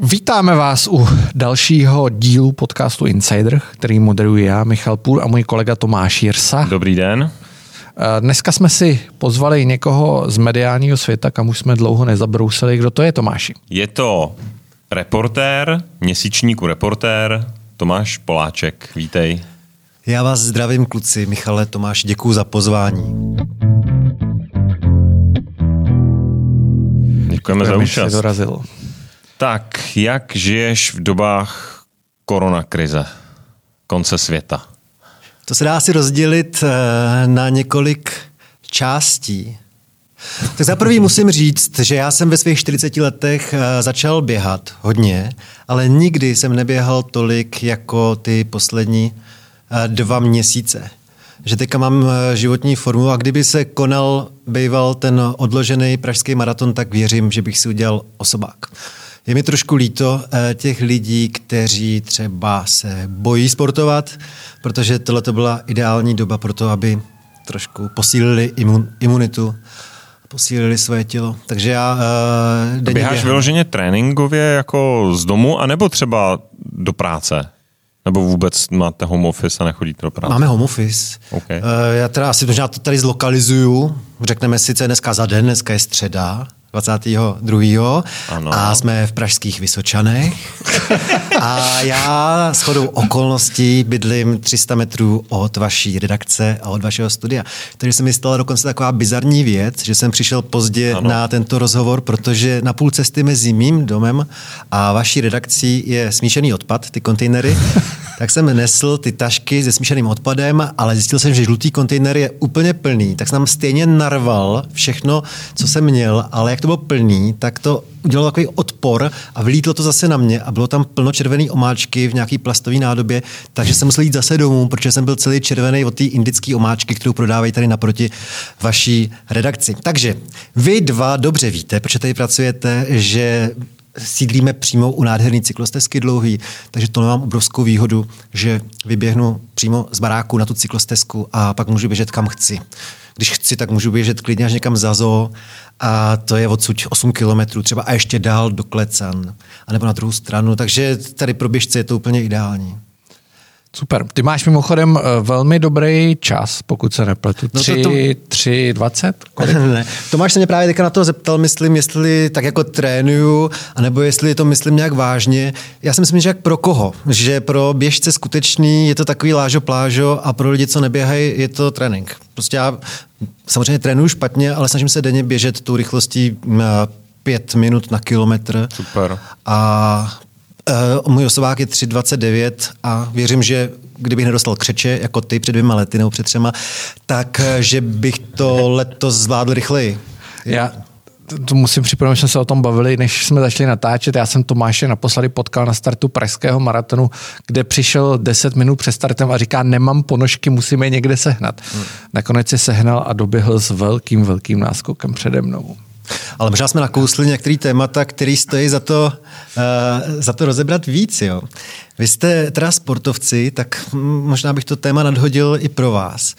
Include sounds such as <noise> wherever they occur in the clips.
Vítáme vás u dalšího dílu podcastu Insider, který moderuji já, Michal Půl a můj kolega Tomáš Jirsa. Dobrý den. Eh, dneska jsme si pozvali někoho z mediálního světa, kam už jsme dlouho nezabrousili. Kdo to je, Tomáši? Je to reportér, měsíčníku reportér, Tomáš Poláček. Vítej. Já vás zdravím, kluci. Michale, Tomáš, děkuji za pozvání. Děkujeme za účast. dorazil. Tak, jak žiješ v dobách koronakrize, konce světa? To se dá asi rozdělit eh, na několik částí. Tak za prvý musím říct, že já jsem ve svých 40 letech eh, začal běhat hodně, ale nikdy jsem neběhal tolik jako ty poslední eh, dva měsíce. Že teďka mám životní formu a kdyby se konal, býval ten odložený pražský maraton, tak věřím, že bych si udělal osobák. Je mi trošku líto eh, těch lidí, kteří třeba se bojí sportovat, protože tohle to byla ideální doba pro to, aby trošku posílili imun, imunitu, posílili svoje tělo. Takže já uh, denně Běháš vyloženě tréninkově jako z domu, anebo třeba do práce? Nebo vůbec máte home office a nechodíte do práce? Máme home office. Okay. Uh, já teda asi možná to tady zlokalizuju. Řekneme si, co je dneska za den, dneska je středa. 22. Ano. a jsme v pražských Vysočanech. <laughs> a já s chodou okolností bydlím 300 metrů od vaší redakce a od vašeho studia. Takže se mi stala dokonce taková bizarní věc, že jsem přišel pozdě ano. na tento rozhovor, protože na půl cesty mezi mým domem a vaší redakcí je smíšený odpad, ty kontejnery. <laughs> tak jsem nesl ty tašky se smíšeným odpadem, ale zjistil jsem, že žlutý kontejner je úplně plný, tak jsem stejně narval všechno, co jsem měl, ale jak to bylo plný, tak to udělalo takový odpor a vlítlo to zase na mě a bylo tam plno červený omáčky v nějaký plastové nádobě, takže jsem musel jít zase domů, protože jsem byl celý červený od té indické omáčky, kterou prodávají tady naproti vaší redakci. Takže vy dva dobře víte, protože tady pracujete, že sídlíme přímo u nádherný cyklostezky dlouhý, takže to mám obrovskou výhodu, že vyběhnu přímo z baráku na tu cyklostezku a pak můžu běžet kam chci. Když chci, tak můžu běžet klidně až někam za zoo a to je odsud 8 kilometrů, třeba a ještě dál do Klecan, anebo na druhou stranu, takže tady pro běžce je to úplně ideální. Super. Ty máš mimochodem eh, velmi dobrý čas, pokud se nepletu. No 3, to, to... 3, 20? Kolik? <laughs> ne. Tomáš se mě právě teďka na to zeptal, myslím, jestli tak jako trénuju, anebo jestli to myslím nějak vážně. Já si myslím, že jak pro koho. Že pro běžce skutečný je to takový lážo plážo a pro lidi, co neběhají, je to trénink. Prostě já samozřejmě trénuju špatně, ale snažím se denně běžet tou rychlostí eh, pět minut na kilometr. Super. A Uh, můj osobák je 3,29 a věřím, že kdybych nedostal křeče, jako ty před dvěma lety nebo před třema, tak eh, že bych to letos zvládl rychleji. Já, to musím připomenout, že jsme se o tom bavili, než jsme začali natáčet. Já jsem Tomáše naposledy potkal na startu pražského maratonu, kde přišel 10 minut před startem a říká, nemám ponožky, musíme je někde sehnat. Hmm. Nakonec se sehnal a doběhl s velkým, velkým náskokem přede mnou. Ale možná jsme nakousli některé témata, které stojí za to, uh, za to rozebrat víc. Jo. Vy jste teda sportovci, tak možná bych to téma nadhodil i pro vás.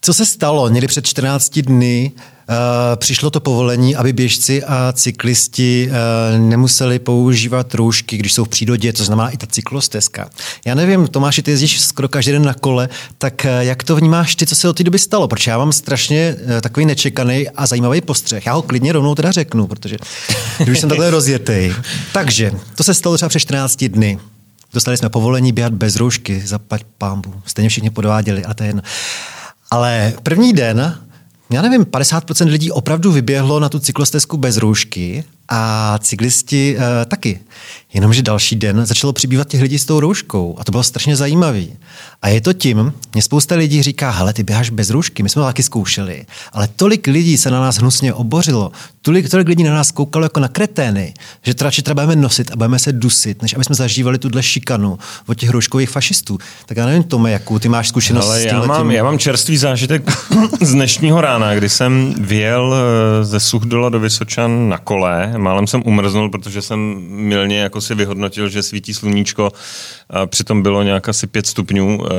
Co se stalo někdy před 14 dny? Uh, přišlo to povolení, aby běžci a cyklisti uh, nemuseli používat roušky, když jsou v přírodě, to znamená i ta cyklostezka. Já nevím, Tomáši, ty jezdíš skoro každý den na kole, tak uh, jak to vnímáš ty, co se od té doby stalo? Protože já mám strašně takový nečekaný a zajímavý postřeh. Já ho klidně rovnou teda řeknu, protože když jsem takhle rozjetý. <laughs> Takže, to se stalo třeba před 14 dny. Dostali jsme povolení běhat bez roušky, zapať pámbu. Stejně všichni podváděli, a jedno. Ale první den já nevím, 50% lidí opravdu vyběhlo na tu cyklostezku bez roušky a cyklisti uh, taky. Jenomže další den začalo přibývat těch lidí s tou rouškou a to bylo strašně zajímavý. A je to tím, mě spousta lidí říká, hele, ty běháš bez roušky, my jsme to taky zkoušeli, ale tolik lidí se na nás hnusně obořilo, tolik, tolik lidí na nás koukalo jako na kretény, že to radši třeba budeme nosit a budeme se dusit, než aby jsme zažívali tuhle šikanu od těch rouškových fašistů. Tak já nevím, Tome, jakou ty máš zkušenost ale s já mám, já mám čerstvý zážitek <coughs> z dnešního rána, kdy jsem vyjel eh, ze Suchdola do Vysočan na kole, málem jsem umrznul, protože jsem milně jako si vyhodnotil, že svítí sluníčko a přitom bylo nějak asi pět stupňů eh,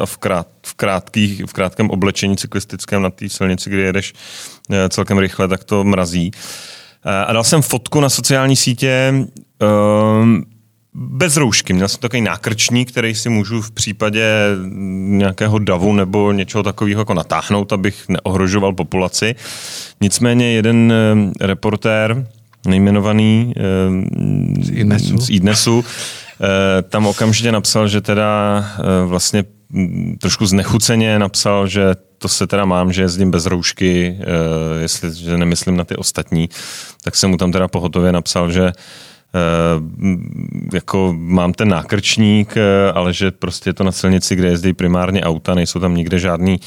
a v, krát, v, krátkých, v krátkém oblečení cyklistickém na té silnici, kdy jedeš eh, celkem rychle, tak to mrazí. Eh, a dal jsem fotku na sociální sítě bez roušky. Měl jsem takový nákrčník, který si můžu v případě nějakého davu nebo něčeho takového jako natáhnout, abych neohrožoval populaci. Nicméně jeden reportér, nejmenovaný z Idnesu, z Idnesu. Tam okamžitě napsal, že teda vlastně trošku znechuceně napsal, že to se teda mám, že jezdím bez roušky, jestli že nemyslím na ty ostatní, tak jsem mu tam teda pohotově napsal, že jako mám ten nákrčník, ale že prostě je to na silnici, kde jezdí primárně auta, nejsou tam nikde žádný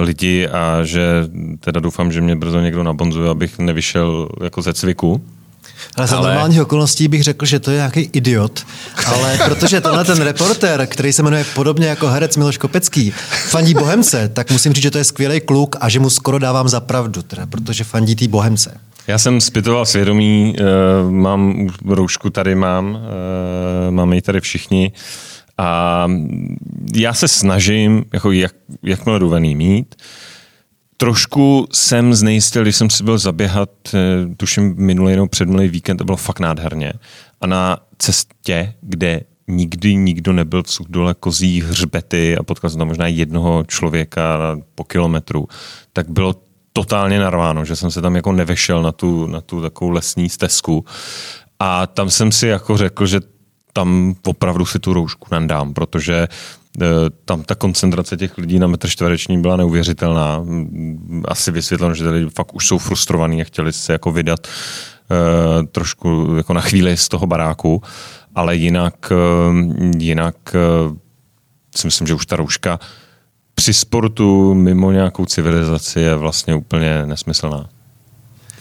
lidi a že teda doufám, že mě brzo někdo nabonzuje, abych nevyšel jako ze cviku. Ale za ale... normálních okolností bych řekl, že to je nějaký idiot, ale <laughs> protože tenhle ten reporter, který se jmenuje podobně jako herec Miloš Kopecký, fandí Bohemce, tak musím říct, že to je skvělý kluk a že mu skoro dávám za pravdu, teda, protože fandí tý Bohemce. Já jsem zpytoval svědomí, eh, mám roušku tady mám, eh, máme ji tady všichni a já se snažím, jako jak, jakmile jdu mít, Trošku jsem znejistil, když jsem si byl zaběhat, eh, tuším minulý nebo předminulý víkend, to bylo fakt nádherně. A na cestě, kde nikdy nikdo nebyl v dole kozí hřbety a potkal jsem tam možná jednoho člověka po kilometru, tak bylo totálně narváno, že jsem se tam jako nevešel na tu, na tu takovou lesní stezku. A tam jsem si jako řekl, že tam opravdu si tu roušku nandám, protože eh, tam ta koncentrace těch lidí na metr čtvereční byla neuvěřitelná. Asi vysvětleno, že tady fakt už jsou frustrovaní a chtěli se jako vydat uh, trošku jako na chvíli z toho baráku, ale jinak, uh, jinak si myslím, že už ta rouška při sportu mimo nějakou civilizaci je vlastně úplně nesmyslná.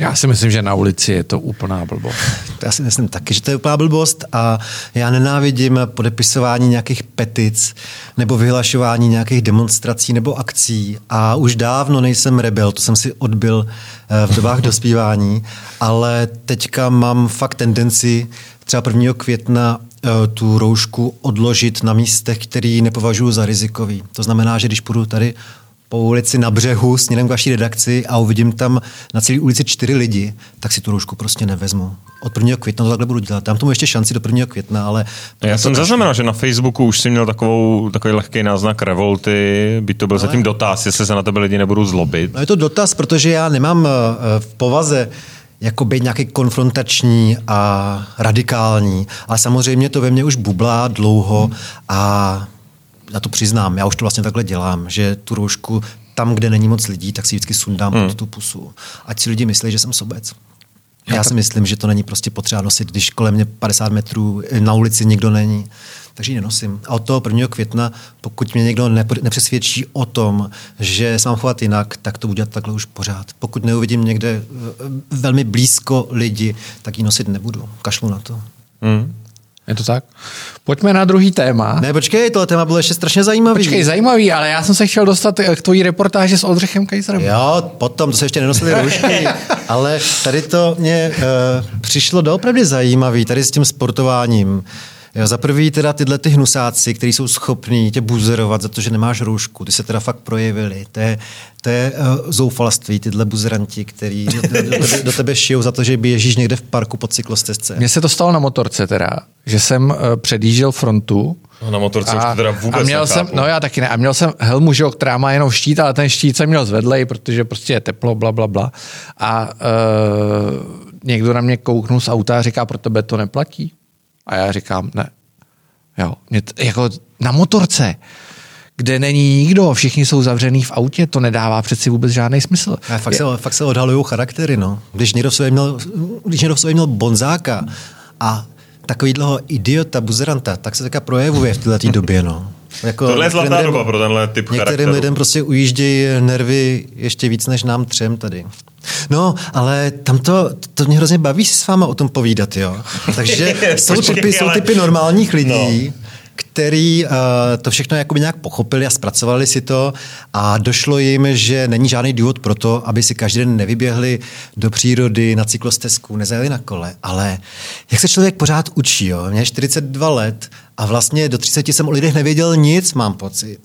Já si myslím, že na ulici je to úplná blbost. <laughs> Já si myslím taky, že to je úplná blbost a já nenávidím podepisování nějakých petic nebo vyhlašování nějakých demonstrací nebo akcí a už dávno nejsem rebel, to jsem si odbil eh, v dobách <laughs> dospívání, ale teďka mám fakt tendenci třeba 1. května Eh, tu roušku odložit na místech, který nepovažuji za rizikový. To znamená, že když půjdu tady po ulici na břehu směrem k vaší redakci a uvidím tam na celé ulici čtyři lidi, tak si tu roušku prostě nevezmu. Od 1. května to takhle budu dělat. Dám tomu ještě šanci do 1. května, ale... Já jsem zaznamenal, že na Facebooku už si měl takovou, takový lehký náznak revolty, by to byl ale... zatím dotaz, jestli se na tebe lidi nebudou zlobit. No je to dotaz, protože já nemám eh, v povaze jako být nějaký konfrontační a radikální. Ale samozřejmě to ve mně už bublá dlouho a já to přiznám, já už to vlastně takhle dělám, že tu roušku tam, kde není moc lidí, tak si vždycky sundám hmm. pod tu pusu. Ať si lidi myslí, že jsem sobec. Já si myslím, že to není prostě potřeba nosit, když kolem mě 50 metrů na ulici nikdo není takže ji nenosím. A od toho 1. května, pokud mě někdo nepřesvědčí o tom, že se mám chovat jinak, tak to udělat takhle už pořád. Pokud neuvidím někde eh, velmi blízko lidi, tak ji nosit nebudu. Kašlu na to. Hmm. Je to tak? Pojďme na druhý téma. Ne, počkej, tohle téma bylo ještě strašně zajímavý. Počkej, zajímavý, ale já jsem se chtěl dostat k tvojí reportáži s Oldřichem Kajzerem. Jo, potom, to se ještě nenosili roušky, <laughs> ale tady to mě uh, přišlo doopravdy zajímavý, tady s tím sportováním. Jo, za prvý teda tyhle ty hnusáci, kteří jsou schopní tě buzerovat za to, že nemáš roušku, ty se teda fakt projevili. To je, to je uh, zoufalství, tyhle buzeranti, který do, do, do, do tebe šijou za to, že běžíš někde v parku pod cyklostezce. Mně se to stalo na motorce teda, že jsem uh, předjížděl frontu, No, na motorce a, už to teda vůbec a měl nechápu. jsem, No já taky ne. A měl jsem helmu, že, která má jenom štít, ale ten štít jsem měl zvedlej, protože prostě je teplo, bla, bla, bla. A uh, někdo na mě kouknul z auta a říká, pro tebe to neplatí. A já říkám, ne. Jo, mě t- jako na motorce, kde není nikdo, všichni jsou zavřený v autě, to nedává přeci vůbec žádný smysl. A fakt, se, fakt se odhalují charaktery, no. Když někdo v sobě měl, když někdo v sobě měl bonzáka a takový dlouho idiota, buzeranta, tak se taká projevuje v této době, no. <laughs> Jako Tohle je zlatá lidem, doba pro tenhle typ Některým charakteru. lidem prostě ujíždějí nervy ještě víc než nám třem tady. No, ale tam to, to mě hrozně baví si s váma o tom povídat, jo. Takže <laughs> jsou, typy, jsou typy normálních lidí, no který uh, to všechno jakoby nějak pochopili a zpracovali si to a došlo jim, že není žádný důvod pro to, aby si každý den nevyběhli do přírody, na cyklostezku, nezajeli na kole. Ale jak se člověk pořád učí, jo? Mě 42 let a vlastně do 30 jsem o lidech nevěděl nic, mám pocit.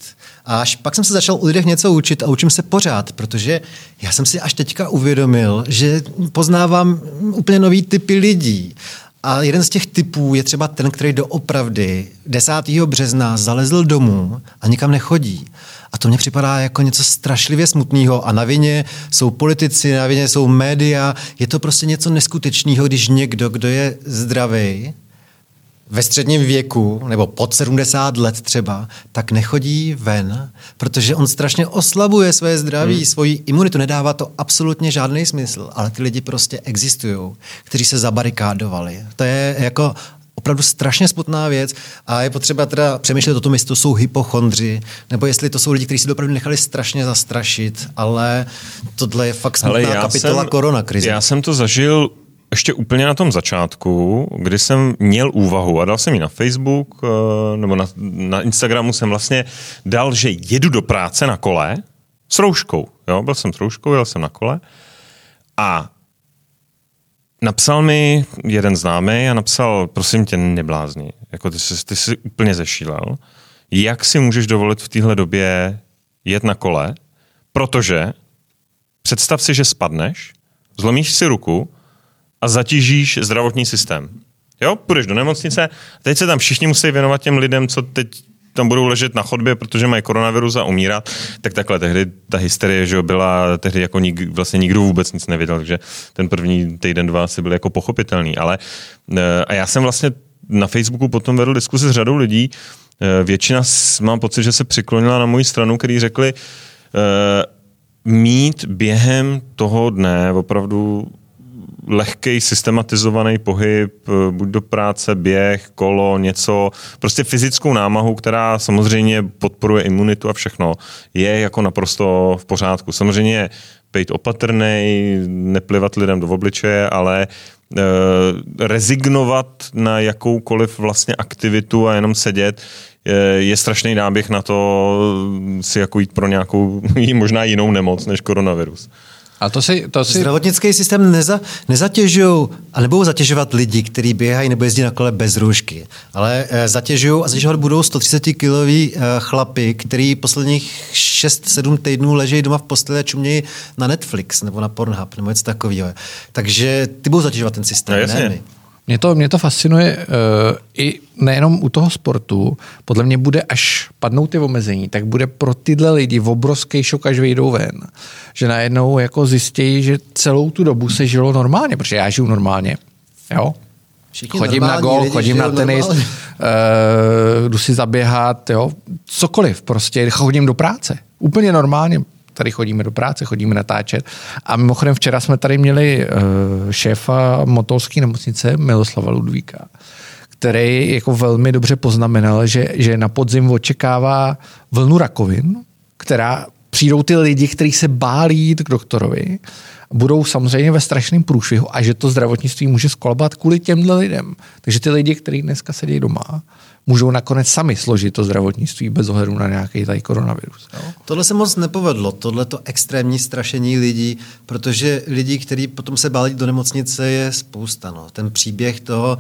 A až pak jsem se začal o lidech něco učit a učím se pořád, protože já jsem si až teďka uvědomil, že poznávám úplně nový typy lidí. A jeden z těch typů je třeba ten, který doopravdy 10. března zalezl domů a nikam nechodí. A to mně připadá jako něco strašlivě smutného. A na vině jsou politici, na vině jsou média. Je to prostě něco neskutečného, když někdo, kdo je zdravý, ve středním věku, nebo pod 70 let třeba, tak nechodí ven, protože on strašně oslabuje své zdraví, hmm. svoji imunitu. Nedává to absolutně žádný smysl, ale ty lidi prostě existují, kteří se zabarikádovali. To je jako opravdu strašně smutná věc a je potřeba teda přemýšlet o tom, jestli to jsou hypochondři, nebo jestli to jsou lidi, kteří si opravdu nechali strašně zastrašit, ale tohle je fakt smutná kapitola jsem, koronakrize. Já jsem to zažil ještě úplně na tom začátku, kdy jsem měl úvahu a dal jsem ji na Facebook eh, nebo na, na Instagramu jsem vlastně dal, že jedu do práce na kole s rouškou. Jo? Byl jsem s rouškou, jel jsem na kole a napsal mi jeden známý a napsal, prosím tě, neblázni. Jako ty, jsi, ty jsi úplně zešílel. Jak si můžeš dovolit v téhle době jet na kole, protože představ si, že spadneš, zlomíš si ruku a zatížíš zdravotní systém. Jo, půjdeš do nemocnice, teď se tam všichni musí věnovat těm lidem, co teď tam budou ležet na chodbě, protože mají koronavirus a umírat, tak takhle tehdy ta hysterie, že byla tehdy jako nik, vlastně nikdo vůbec nic nevěděl, takže ten první týden, dva si byl jako pochopitelný. Ale eh, a já jsem vlastně na Facebooku potom vedl diskusi s řadou lidí, eh, většina mám pocit, že se přiklonila na moji stranu, který řekli, eh, mít během toho dne opravdu lehký, systematizovaný pohyb, eh, buď do práce, běh, kolo, něco, prostě fyzickou námahu, která samozřejmě podporuje imunitu a všechno, je jako naprosto v pořádku. Samozřejmě být opatrný, neplivat lidem do obličeje, ale e, rezignovat na jakoukoliv vlastně aktivitu a jenom sedět je, je strašný náběh na to si jako jít pro nějakou <laughs> možná jinou nemoc než koronavirus. A to si, to si... Zdravotnický systém neza, nezatěžují a nebudou zatěžovat lidi, kteří běhají nebo jezdí na kole bez roušky, ale e, zatěžují a zatěžovat budou 130 kiloví e, chlapy, který posledních 6-7 týdnů leží doma v posteli a čumějí na Netflix nebo na Pornhub nebo něco takového. Takže ty budou zatěžovat ten systém, no, ne my. Mě to, mě to fascinuje uh, i nejenom u toho sportu. Podle mě bude, až padnou ty omezení, tak bude pro tyhle lidi v obrovský šok, až vyjdou ven. Že najednou jako zjistí, že celou tu dobu se žilo normálně, protože já žiju normálně. Jo? Všichni chodím na gol, lidi, chodím na tenis, uh, jdu si zaběhat, jo? cokoliv prostě, chodím do práce. Úplně normálně tady chodíme do práce, chodíme natáčet. A mimochodem včera jsme tady měli uh, šéfa motolské nemocnice Miloslava Ludvíka, který jako velmi dobře poznamenal, že, že na podzim očekává vlnu rakovin, která přijdou ty lidi, kteří se bálí jít k doktorovi, budou samozřejmě ve strašném průšvihu a že to zdravotnictví může skolabat kvůli těmhle lidem. Takže ty lidi, kteří dneska sedí doma, můžou nakonec sami složit to zdravotnictví bez ohledu na nějaký tady koronavirus. Jo? Tohle se moc nepovedlo, tohle to extrémní strašení lidí, protože lidí, kteří potom se báli do nemocnice, je spousta. No. Ten příběh toho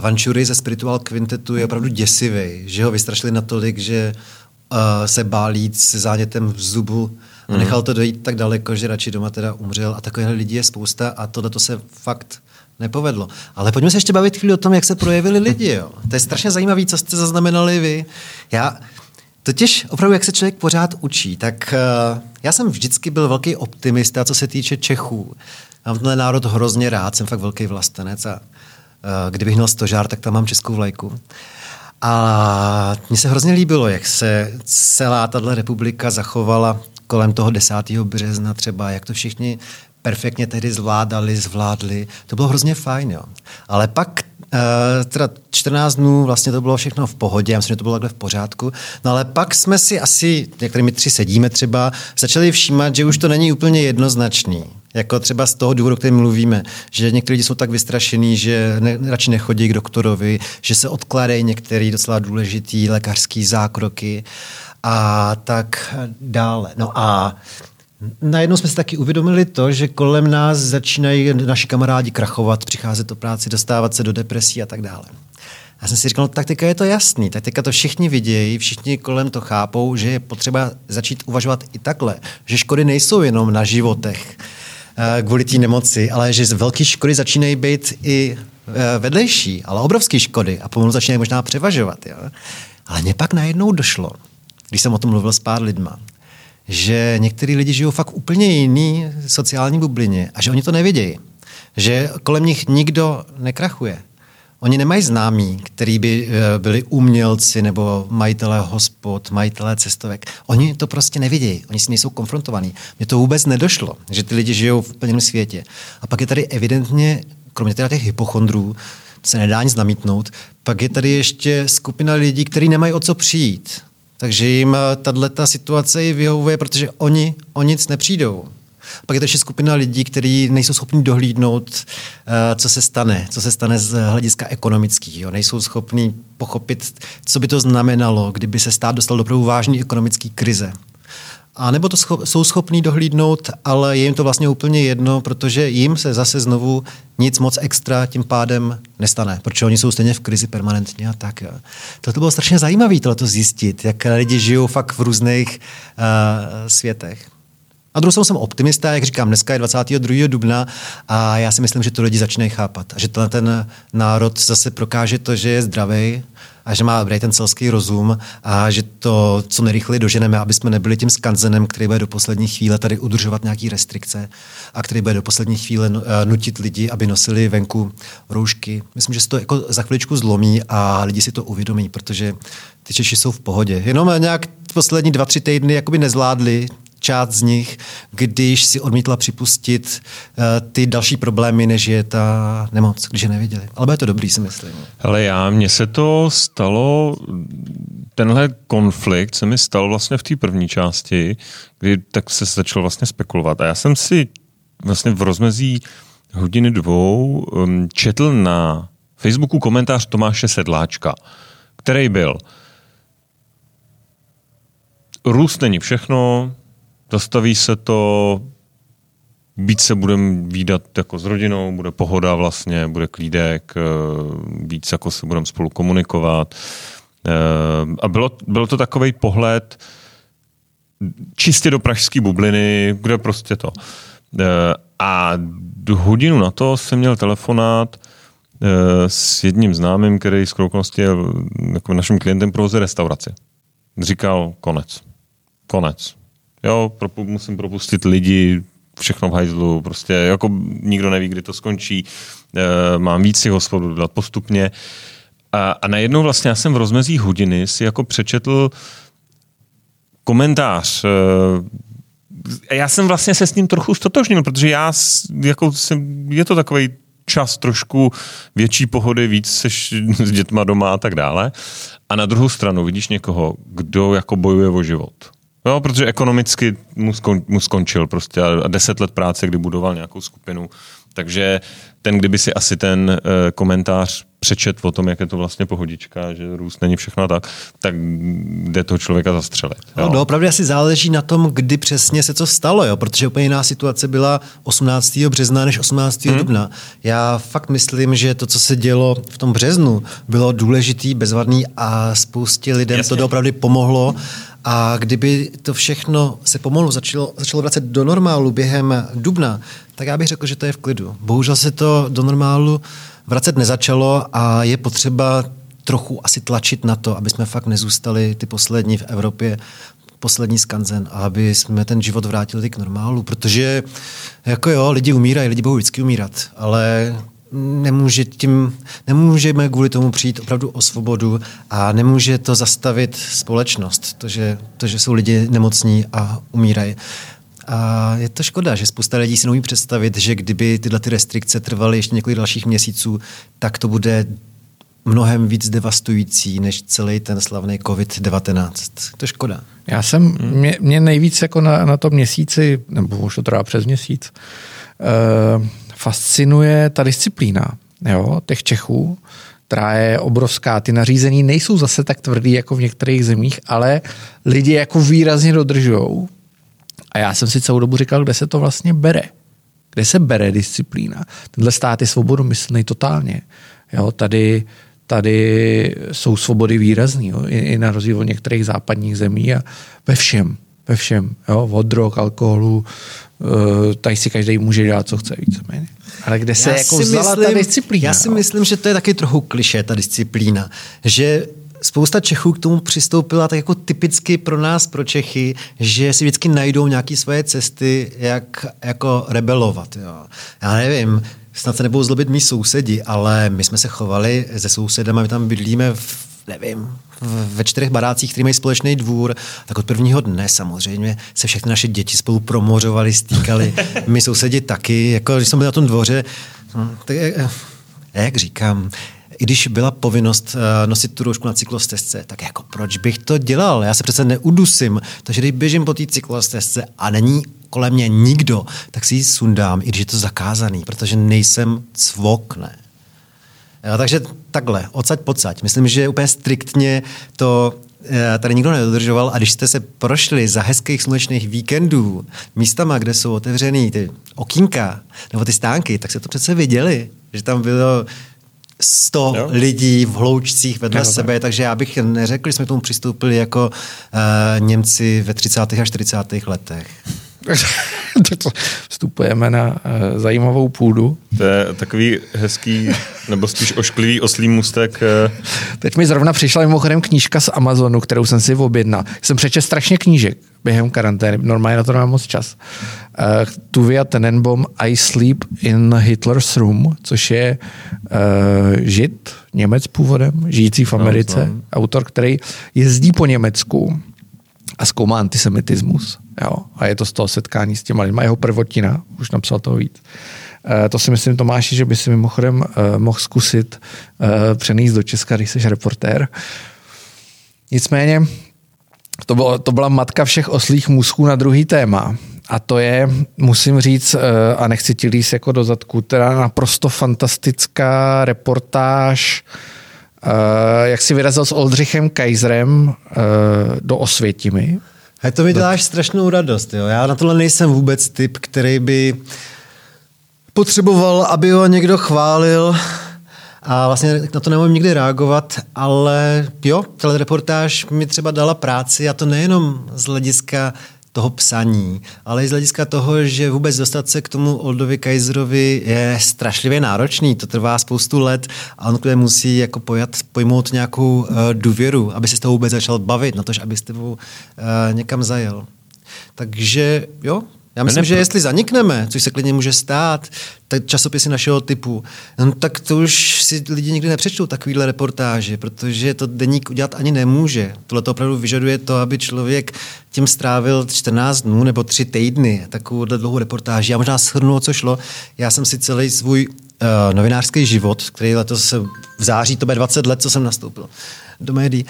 Vančury ze Spiritual Quintetu je opravdu děsivý, že ho vystrašili natolik, že uh, se bálí jít se zánětem v zubu a mhm. nechal to dojít tak daleko, že radši doma teda umřel a takových lidí je spousta a tohle to se fakt nepovedlo. Ale pojďme se ještě bavit chvíli o tom, jak se projevili lidi. Jo. To je strašně zajímavé, co jste zaznamenali vy. Já Totiž opravdu, jak se člověk pořád učí, tak uh, já jsem vždycky byl velký optimista, co se týče Čechů. Mám tenhle národ hrozně rád, jsem fakt velký vlastenec a uh, kdybych měl stožár, tak tam mám českou vlajku. A mně se hrozně líbilo, jak se celá tahle republika zachovala kolem toho 10. března třeba, jak to všichni perfektně tehdy zvládali, zvládli. To bylo hrozně fajn, jo. Ale pak Uh, teda 14 dnů vlastně to bylo všechno v pohodě, já myslím, že to bylo takhle v pořádku. No ale pak jsme si asi, některými tři sedíme třeba, začali všímat, že už to není úplně jednoznačný. Jako třeba z toho důvodu, o kterém mluvíme, že někteří lidi jsou tak vystrašení, že ne, radši nechodí k doktorovi, že se odkládají některé docela důležitý lékařský zákroky a tak dále. No a Najednou jsme si taky uvědomili to, že kolem nás začínají naši kamarádi krachovat, přicházet do práci, dostávat se do depresí a tak dále. Já jsem si říkal, no, tak teďka je to jasný, tak teďka to všichni vidějí, všichni kolem to chápou, že je potřeba začít uvažovat i takhle, že škody nejsou jenom na životech eh, kvůli té nemoci, ale že velké škody začínají být i eh, vedlejší, ale obrovské škody a pomalu začínají možná převažovat. Jo? Ale mě pak najednou došlo, když jsem o tom mluvil s pár lidma, že některý lidi žijou fakt úplně jiný sociální bublině a že oni to nevědějí. Že kolem nich nikdo nekrachuje. Oni nemají známí, který by eh, byli umělci nebo majitelé hospod, majitelé cestovek. Oni to prostě nevidějí, oni si nejsou konfrontovaní. Mně to vůbec nedošlo, že ty lidi žijou v plném světě. A pak je tady evidentně, kromě teda těch hypochondrů, se nedá nic namítnout, pak je tady ještě skupina lidí, kteří nemají o co přijít. Takže jim eh, tato situace i vyhovuje, protože oni o nic nepřijdou. Pak je to ještě skupina lidí, kteří nejsou schopni dohlídnout, eh, co se stane, co se stane z hlediska ekonomického. Nejsou schopni pochopit, co by to znamenalo, kdyby se stát dostal do vážné ekonomické krize. A nebo to scho- jsou schopní dohlídnout, ale je jim to vlastně úplně jedno, protože jim se zase znovu nic moc extra tím pádem nestane, protože oni jsou stejně v krizi permanentně a tak. To bylo strašně zajímavé to zjistit, jak lidi žijou fakt v různých uh, světech. A druhou jsem optimista, jak říkám, dneska je 22. dubna a já si myslím, že to lidi začínají chápat. A že tenhle ten národ zase prokáže to, že je zdravý a že má dobrý ten celský rozum a že to co nejrychleji doženeme, aby jsme nebyli tím skanzenem, který bude do poslední chvíle tady udržovat nějaké restrikce a který bude do poslední chvíle eh, nutit lidi, aby nosili venku roušky. Myslím, že se to jako za chviličku zlomí a lidi si to uvědomí, protože ty Češi jsou v pohodě. Jenom nějak poslední dva, tři týdny jakoby nezvládli část z nich, když si odmítla připustit uh, ty další problémy, než je ta nemoc, když je neviděli. Ale bude to dobrý, si myslím. Ale já, mně se to stalo, tenhle konflikt se mi stal vlastně v té první části, kdy tak se začal vlastně spekulovat. A já jsem si vlastně v rozmezí hodiny dvou četl na Facebooku komentář Tomáše Sedláčka, který byl Růst není všechno, zastaví se to, víc se budeme výdat jako s rodinou, bude pohoda vlastně, bude klídek, eh, víc jako se budeme spolu komunikovat. Eh, a bylo, to takový pohled čistě do pražské bubliny, kde prostě to. Eh, a hodinu na to jsem měl telefonát s jedním známým, který z okolností je jako naším klientem provozuje restauraci. Říkal konec. Konec jo, propu, musím propustit lidi, všechno v hajzlu, prostě jako nikdo neví, kdy to skončí, e, mám víc si hospodu dát postupně. A, a najednou vlastně já jsem v rozmezí hodiny si jako přečetl komentář. E, já jsem vlastně se s ním trochu stotožnil, protože já jako jsem, je to takový čas trošku větší pohody, víc seš <laughs> s dětma doma a tak dále. A na druhou stranu vidíš někoho, kdo jako bojuje o život Jo, protože ekonomicky mu, skon, mu skončil prostě a deset let práce, kdy budoval nějakou skupinu. Takže ten, kdyby si asi ten uh, komentář přečet o tom, jak je to vlastně pohodička, že růst není všechno tak, tak jde toho člověka zastřelit. Jo. No, opravdu asi záleží na tom, kdy přesně se co stalo, jo? protože úplně jiná situace byla 18. března než 18. Hmm. dubna. Já fakt myslím, že to, co se dělo v tom březnu, bylo důležitý, bezvadný a spoustě lidem Jasně. to opravdu pomohlo. A kdyby to všechno se pomalu začalo, začalo vracet do normálu během dubna, tak já bych řekl, že to je v klidu. Bohužel se to do normálu vracet nezačalo a je potřeba trochu asi tlačit na to, aby jsme fakt nezůstali ty poslední v Evropě poslední skanzen a aby jsme ten život vrátili k normálu, protože jako jo, lidi umírají, lidi budou vždycky umírat, ale nemůže tím, nemůžeme kvůli tomu přijít opravdu o svobodu a nemůže to zastavit společnost, to, že, to, že jsou lidi nemocní a umírají. A je to škoda, že spousta lidí si neumí představit, že kdyby tyhle ty restrikce trvaly ještě několik dalších měsíců, tak to bude mnohem víc devastující než celý ten slavný COVID-19. To je škoda. Já jsem, mě, mě nejvíc jako na, na tom měsíci, nebo už to trvá přes měsíc, uh, fascinuje ta disciplína jo, těch Čechů, která je obrovská. Ty nařízení nejsou zase tak tvrdý jako v některých zemích, ale lidi jako výrazně dodržují. A já jsem si celou dobu říkal, kde se to vlastně bere. Kde se bere disciplína. Tenhle stát je svobodomyslný totálně. Jo, tady, tady jsou svobody výrazný, jo, i, i na rozdíl od některých západních zemí a ve všem, ve všem, jo, od drog, alkoholu, Eh, tady si každý může dělat, co chce víceméně. Ale kde se já jako vzala myslím, ta disciplína? Já si no? myslím, že to je taky trochu kliše, ta disciplína. Že spousta Čechů k tomu přistoupila tak jako typicky pro nás, pro Čechy, že si vždycky najdou nějaké svoje cesty, jak jako rebelovat. Jo. Já nevím, snad se nebudou zlobit mý sousedi, ale my jsme se chovali se sousedem a my tam bydlíme v, nevím, ve čtyřech barácích, který mají společný dvůr, tak od prvního dne samozřejmě se všechny naše děti spolu promořovali, stýkali. <laughs> My sousedi taky, jako když jsme byli na tom dvoře, hm, tak jak říkám, i když byla povinnost eh, nosit tu roušku na cyklostezce, tak jako proč bych to dělal? Já se přece neudusím. Takže když běžím po té cyklostezce a není kolem mě nikdo, tak si ji sundám, i když je to zakázaný, protože nejsem cvok, ne. Jo, takže takhle, odsaď pocať. Myslím, že úplně striktně to eh, tady nikdo nedodržoval a když jste se prošli za hezkých slunečných víkendů místama, kde jsou otevřený ty okýnka nebo ty stánky, tak se to přece viděli, že tam bylo 100 jo. lidí v hloučcích vedle jo, sebe, tak. takže já bych neřekl, že jsme k tomu přistoupili jako uh, Němci ve 30. a 40. letech. <laughs> Vstupujeme na uh, zajímavou půdu. To je takový hezký, nebo spíš ošklivý oslý mustek. Uh... Teď mi zrovna přišla mimochodem knížka z Amazonu, kterou jsem si objednal. Jsem přečet strašně knížek během karantény, normálně na to nemám moc čas. Uh, Tuvia Tenenbaum I Sleep in Hitler's Room, což je uh, žid, Němec původem, žijící v Americe, no. autor, který jezdí po Německu a zkoumá antisemitismus. Jo? A je to z toho setkání s těma lidmi. Jeho prvotina, už napsal toho víc. E, to si myslím, Tomáši, že by si mimochodem e, mohl zkusit e, přenést do Česka, když jsi reportér. Nicméně, to, bylo, to byla matka všech oslých musků na druhý téma. A to je, musím říct, a nechci ti líst jako do zadku, teda naprosto fantastická reportáž jak si vyrazil s Oldřichem Kaiserem uh, do Osvětimi. Hej, to mi děláš strašnou radost. Jo. Já na tohle nejsem vůbec typ, který by potřeboval, aby ho někdo chválil a vlastně na to nemůžu nikdy reagovat, ale jo, tato reportáž mi třeba dala práci a to nejenom z hlediska toho psaní, ale i z hlediska toho, že vůbec dostat se k tomu Oldovi Kaiserovi je strašlivě náročný, to trvá spoustu let a on musí jako pojat, pojmout nějakou uh, důvěru, aby se s toho vůbec začal bavit, na to, aby s tebou uh, někam zajel. Takže jo, já myslím, že jestli zanikneme, což se klidně může stát, tak časopisy našeho typu, no, tak to už si lidi nikdy nepřečtou takovýhle reportáže, protože to deník udělat ani nemůže. Tohle to opravdu vyžaduje to, aby člověk tím strávil 14 dnů nebo 3 týdny takovou dlouhou reportáži. Já možná shrnu, o co šlo. Já jsem si celý svůj uh, novinářský život, který letos v září, to bude 20 let, co jsem nastoupil do médií,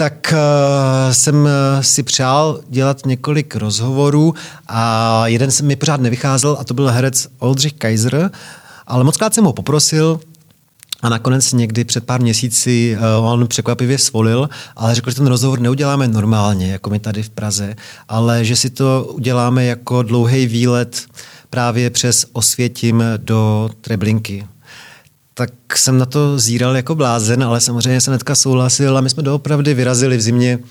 tak uh, jsem si přál dělat několik rozhovorů a jeden se mi pořád nevycházel a to byl herec Oldřich Kaiser, ale moc krát jsem ho poprosil, a nakonec někdy před pár měsíci uh, on překvapivě svolil, ale řekl, že ten rozhovor neuděláme normálně, jako my tady v Praze, ale že si to uděláme jako dlouhý výlet právě přes Osvětim do Treblinky tak jsem na to zíral jako blázen, ale samozřejmě jsem hnedka souhlasil a my jsme doopravdy vyrazili v zimě uh,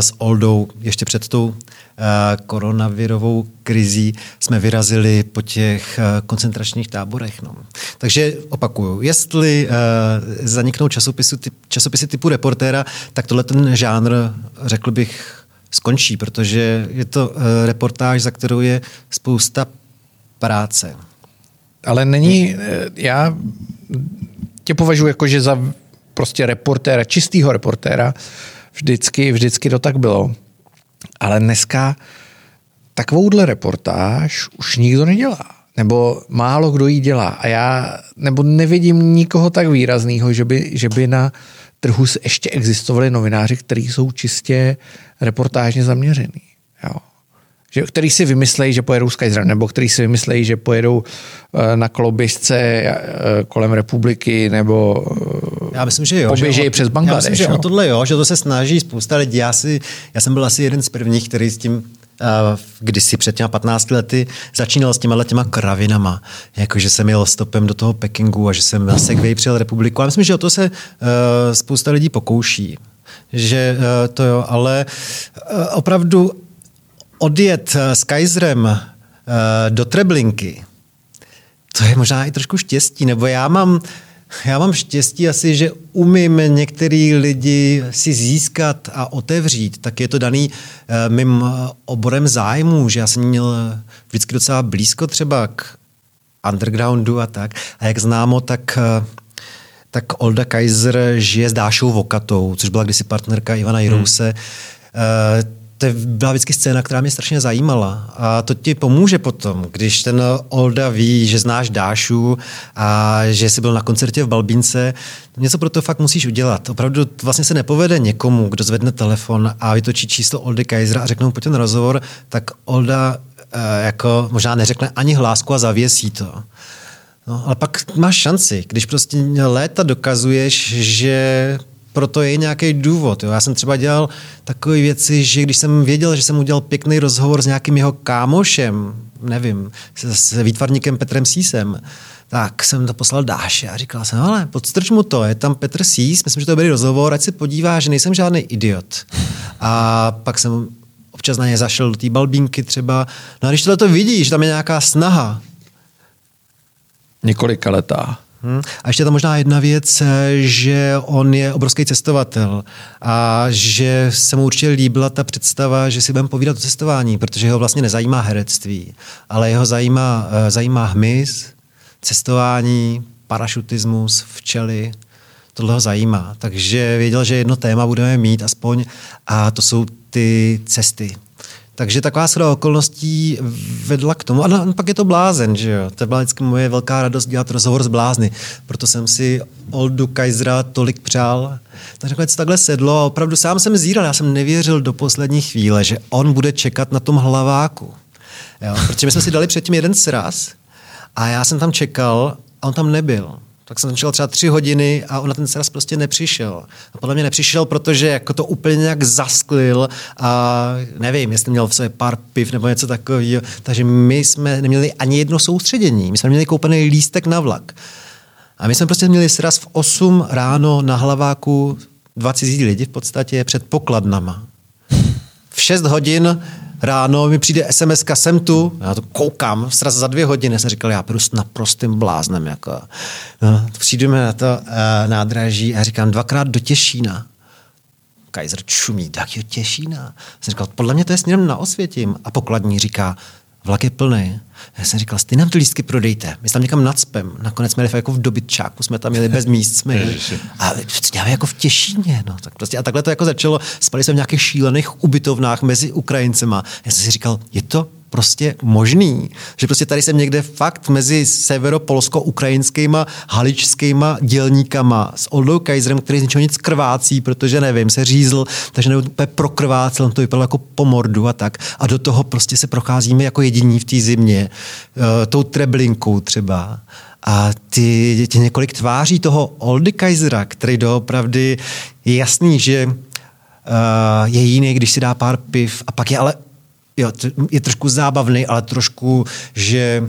s Oldou ještě před tou uh, koronavirovou krizí jsme vyrazili po těch uh, koncentračních táborech. No. Takže opakuju, jestli zaniknou časopisy, časopisy typu reportéra, tak tohle ten žánr, řekl bych, skončí, protože je to reportáž, za kterou je spousta práce. Ale není, já tě považuji jako, že za prostě reportéra, čistýho reportéra, vždycky, vždycky to tak bylo. Ale dneska takovouhle reportáž už nikdo nedělá. Nebo málo kdo ji dělá. A já nebo nevidím nikoho tak výrazného, že by, že by na trhu ještě existovali novináři, kteří jsou čistě reportážně zaměřený. Jo že, který si vymyslejí, že pojedou z Kaiser, nebo který si vymyslejí, že pojedou eh, na koloběžce eh, kolem republiky, nebo eh, já myslím, že jo, poběžejí přes Bangladeš. Já myslím, že jo? o tohle jo, že to se snaží spousta lidí. Já, si, já jsem byl asi jeden z prvních, který s tím kdysi před těma 15 lety začínal s těma těma kravinama. Jako, že jsem jel stopem do toho Pekingu a že jsem na Segway přijel republiku. A myslím, že o to se uh, spousta lidí pokouší. Že uh, to jo, ale uh, opravdu odjet eh, s Kaiserem eh, do Treblinky, to je možná i trošku štěstí, nebo já mám, já mám štěstí asi, že umím některý lidi si získat a otevřít, tak je to daný uh, mým oborem zájmu, že já jsem měl vždycky docela blízko třeba k undergroundu a tak. A jak známo, tak tak Olda Kaiser žije s Dášou Vokatou, což byla kdysi partnerka Ivana Jirouse. Hmm. To byla vždycky scéna, která mě strašně zajímala. A to ti pomůže potom, když ten Olda ví, že znáš Dášu a že jsi byl na koncertě v Balbínce, něco pro to fakt musíš udělat. Opravdu vlastně se nepovede někomu, kdo zvedne telefon a vytočí číslo Oldy Kaisera a řeknou pojď ten rozhovor, tak Olda uh, jako možná neřekne ani hlásku a zavěsí to. No, ale pak máš šanci, když prostě léta dokazuješ, že proto je nějaký důvod. Jo. Já jsem třeba dělal takové věci, že když jsem věděl, že jsem udělal pěkný rozhovor s nějakým jeho kámošem, nevím, s, s výtvarníkem Petrem Sísem, tak jsem to poslal Dáše a říkal jsem, ale podstrč mu to, je tam Petr Sís, myslím, že to je dobrý rozhovor, ať se podívá, že nejsem žádný idiot. A pak jsem občas na ně zašel do té balbínky třeba. No a když tohle to vidíš, tam je nějaká snaha, několika letá. Hmm. A ještě tam možná jedna věc, že on je obrovský cestovatel a že se mu určitě líbila ta představa, že si budeme povídat o cestování, protože ho vlastně nezajímá herectví, ale jeho zajímá, eh, zajímá hmyz, cestování, parašutismus, včely, tohle ho zajímá. Takže věděl, že jedno téma budeme mít aspoň a to jsou ty cesty. Takže taková shoda okolností vedla k tomu. A pak je to blázen, že jo. To byla vždycky moje velká radost dělat rozhovor s blázny. Proto jsem si Oldu Kaisera tolik přál. Tak nakonec se takhle sedlo a opravdu sám jsem zíral. Já jsem nevěřil do poslední chvíle, že on bude čekat na tom hlaváku. Jo? Protože my jsme si dali předtím jeden sraz a já jsem tam čekal a on tam nebyl. Tak jsem čekal třeba tři hodiny a on na ten sraz prostě nepřišel. A podle mě nepřišel, protože jako to úplně nějak zasklil a nevím, jestli měl v sobě pár piv nebo něco takového. Takže my jsme neměli ani jedno soustředění. My jsme měli koupený lístek na vlak. A my jsme prostě měli sraz v 8 ráno na hlaváku 20 lidí v podstatě před pokladnama. V 6 hodin ráno mi přijde SMS, jsem tu, já to koukám, sraz za dvě hodiny, jsem říkal, já prostě naprostým bláznem. Jako. No, přijdeme na to uh, nádraží a říkám, dvakrát do Těšína. Kaiser čumí, tak jo, Těšína. Jsem říkal, podle mě to je směrem na Osvětím. A pokladní říká, vlak je plný. Já jsem říkal, ty nám ty lístky prodejte. My jsme tam někam nadspem. Nakonec jsme jeli jako v dobytčáku, jsme tam měli bez míst. Jsme jeli. A děláme jako v Těšíně. No. Tak prostě, a takhle to jako začalo. Spali jsme v nějakých šílených ubytovnách mezi Ukrajincema. Já jsem si říkal, je to prostě možný. Že prostě tady jsem někde fakt mezi severopolsko-ukrajinskýma haličskýma dělníkama s Oldou Kaiserem, který z ničeho nic krvácí, protože nevím, se řízl, takže nebo úplně prokrvácel, to vypadalo jako po mordu a tak. A do toho prostě se procházíme jako jediní v té zimě, uh, tou treblinkou třeba. A ty, ty několik tváří toho Oldy Kaisera, který doopravdy je jasný, že uh, je jiný, když si dá pár piv a pak je ale jo, je trošku zábavný, ale trošku, že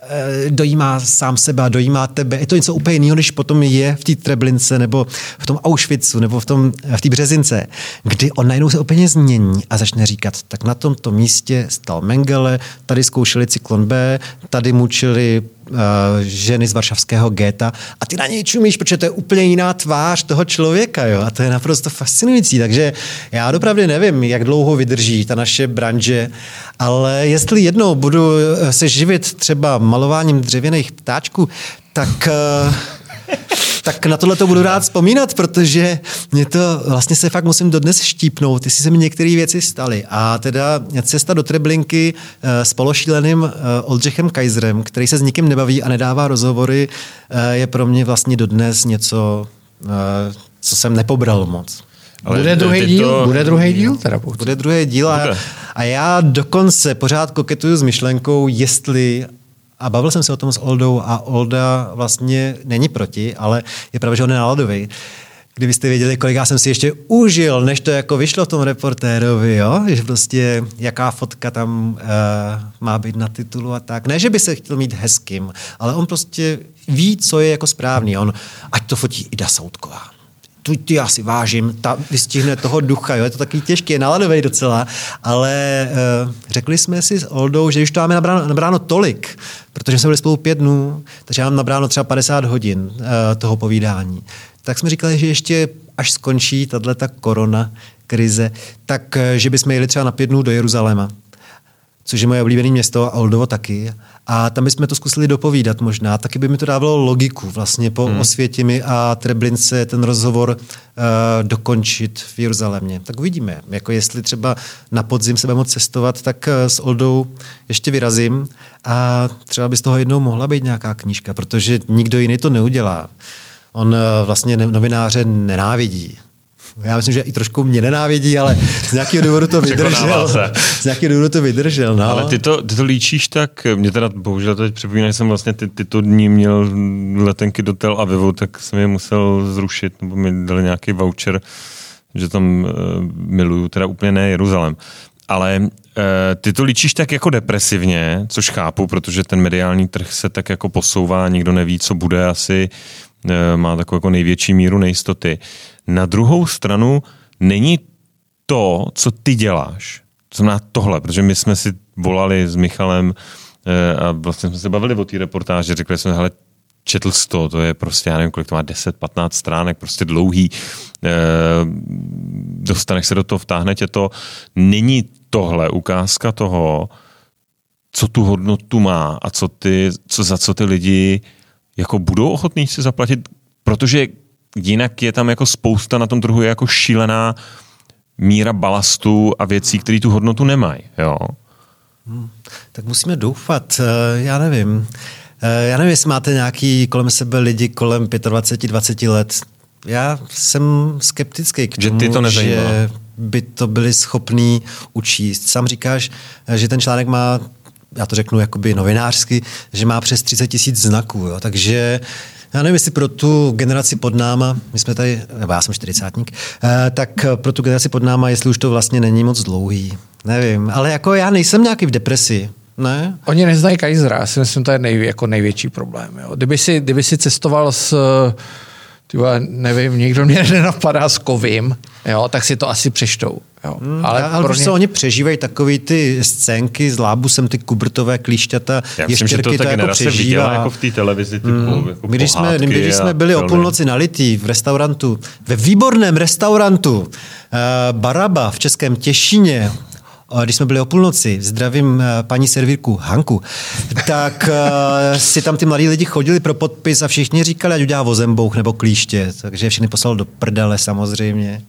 eh, dojímá sám sebe a dojímá tebe. Je to něco úplně jiného, než potom je v té Treblince nebo v tom Auschwitzu nebo v tom, v té Březince, kdy on najednou se úplně změní a začne říkat, tak na tomto místě stal Mengele, tady zkoušeli cyklon B, tady mučili uh, ženy z varšavského geta a ty na něj čumíš, protože to je úplně jiná tvář toho člověka, jo, a to je naprosto fascinující, takže já opravdu nevím, jak dlouho vydrží ta naše branže, ale jestli jednou budu eh, se živit třeba malováním dřevěných ptáčků, tak uh, tak na tohle to budu rád vzpomínat, protože mě to vlastně se fakt musím dodnes štípnout, jestli se mi některé věci staly. A teda cesta do Treblinky eh, s pološíleným eh, Oldřichem Kaiserem, který se s nikým nebaví a nedává rozhovory, eh, je pro mě vlastně dodnes něco, co jsem nepobral moc. Ale bude druhý díl? To... Bude druhý díl? Teda bude druhý díl a, a já dokonce pořád koketuju s myšlenkou, jestli a bavil jsem se o tom s Oldou a Olda vlastně není proti, ale je pravda, že on je náladový. Kdybyste věděli, kolik já jsem si ještě užil, než to jako vyšlo v tom reportérovi, jo? že prostě jaká fotka tam uh, má být na titulu a tak. Ne, že by se chtěl mít hezkým, ale on prostě ví, co je jako správný. On, ať to fotí Ida Soutková. Tu ty já si vážím, ta vystihne toho ducha, jo, je to takový těžké, naladový docela, ale uh, řekli jsme si s Oldou, že už to máme nabráno, nabráno tolik, protože jsme byli spolu pět dnů, takže mám nabráno třeba 50 hodin uh, toho povídání. Tak jsme říkali, že ještě až skončí tahle ta korona krize, tak uh, že bychom jeli třeba na pět dnů do Jeruzaléma což je moje oblíbené město a Oldovo taky. A tam bychom to zkusili dopovídat možná. Taky by mi to dávalo logiku vlastně po hmm. Osvětimi a Treblince ten rozhovor uh, dokončit v Jeruzalémě. Tak uvidíme. Jako jestli třeba na podzim se moc cestovat, tak uh, s Oldou ještě vyrazím a třeba by z toho jednou mohla být nějaká knížka, protože nikdo jiný to neudělá. On uh, vlastně novináře nenávidí. Já myslím, že i trošku mě nenávidí, ale z nějakého důvodu to <laughs> vydržel. z nějakého důvodu to vydržel. No. Ale ty to, ty to líčíš tak, mě teda bohužel teď připomíná, že jsem vlastně ty, tyto dní měl letenky do Tel Avivu, tak jsem je musel zrušit, nebo mi dali nějaký voucher, že tam uh, miluju, teda úplně ne Jeruzalém. Ale uh, ty to líčíš tak jako depresivně, což chápu, protože ten mediální trh se tak jako posouvá, nikdo neví, co bude asi, má takovou jako největší míru nejistoty. Na druhou stranu není to, co ty děláš, to znamená tohle, protože my jsme si volali s Michalem eh, a vlastně jsme se bavili o té reportáži, řekli jsme, hele, četl jsi to, to je prostě, já nevím, kolik to má, 10-15 stránek, prostě dlouhý, eh, dostaneš se do toho, vtáhne tě to. Není tohle ukázka toho, co tu hodnotu má a co, ty, co za co ty lidi jako budou ochotní si zaplatit, protože jinak je tam jako spousta na tom trhu je jako šílená míra balastu a věcí, které tu hodnotu nemají. Jo? Hmm, tak musíme doufat, eh, já nevím. Eh, já nevím, jestli máte nějaký kolem sebe lidi kolem 25-20 let. Já jsem skeptický k tomu, že, ty to že by to byli schopní učíst. Sám říkáš, eh, že ten článek má já to řeknu jakoby novinářsky, že má přes 30 tisíc znaků, jo. takže já nevím, jestli pro tu generaci pod náma, my jsme tady, nebo já jsem čtyřicátník, eh, tak pro tu generaci pod náma, jestli už to vlastně není moc dlouhý. Nevím, ale jako já nejsem nějaký v depresi. Ne? Oni neznají Kaisera, já si myslím, to je nej, jako největší problém. Jo. Kdyby, si, kdyby si cestoval s tyba, nevím, nikdo mě <laughs> nenapadá s kovím, jo, tak si to asi přečtou. Jo. Hmm, ale ale pro ně... se oni přežívají takový ty scénky s lábusem, ty kubrtové klíšťata, Já myslím, že to ta jako generace jako viděla jako v té televizi. Typu, hmm. jako když, jsme, když jsme byli filmy. o půlnoci na Litý v restaurantu, ve výborném restaurantu uh, Baraba v Českém Těšině, když jsme byli o půlnoci, zdravím eh, paní servírku Hanku, tak si tam ty mladí lidi chodili pro podpis a všichni říkali, ať udělá vozembouch nebo klíště, takže všechny poslal do prdele samozřejmě.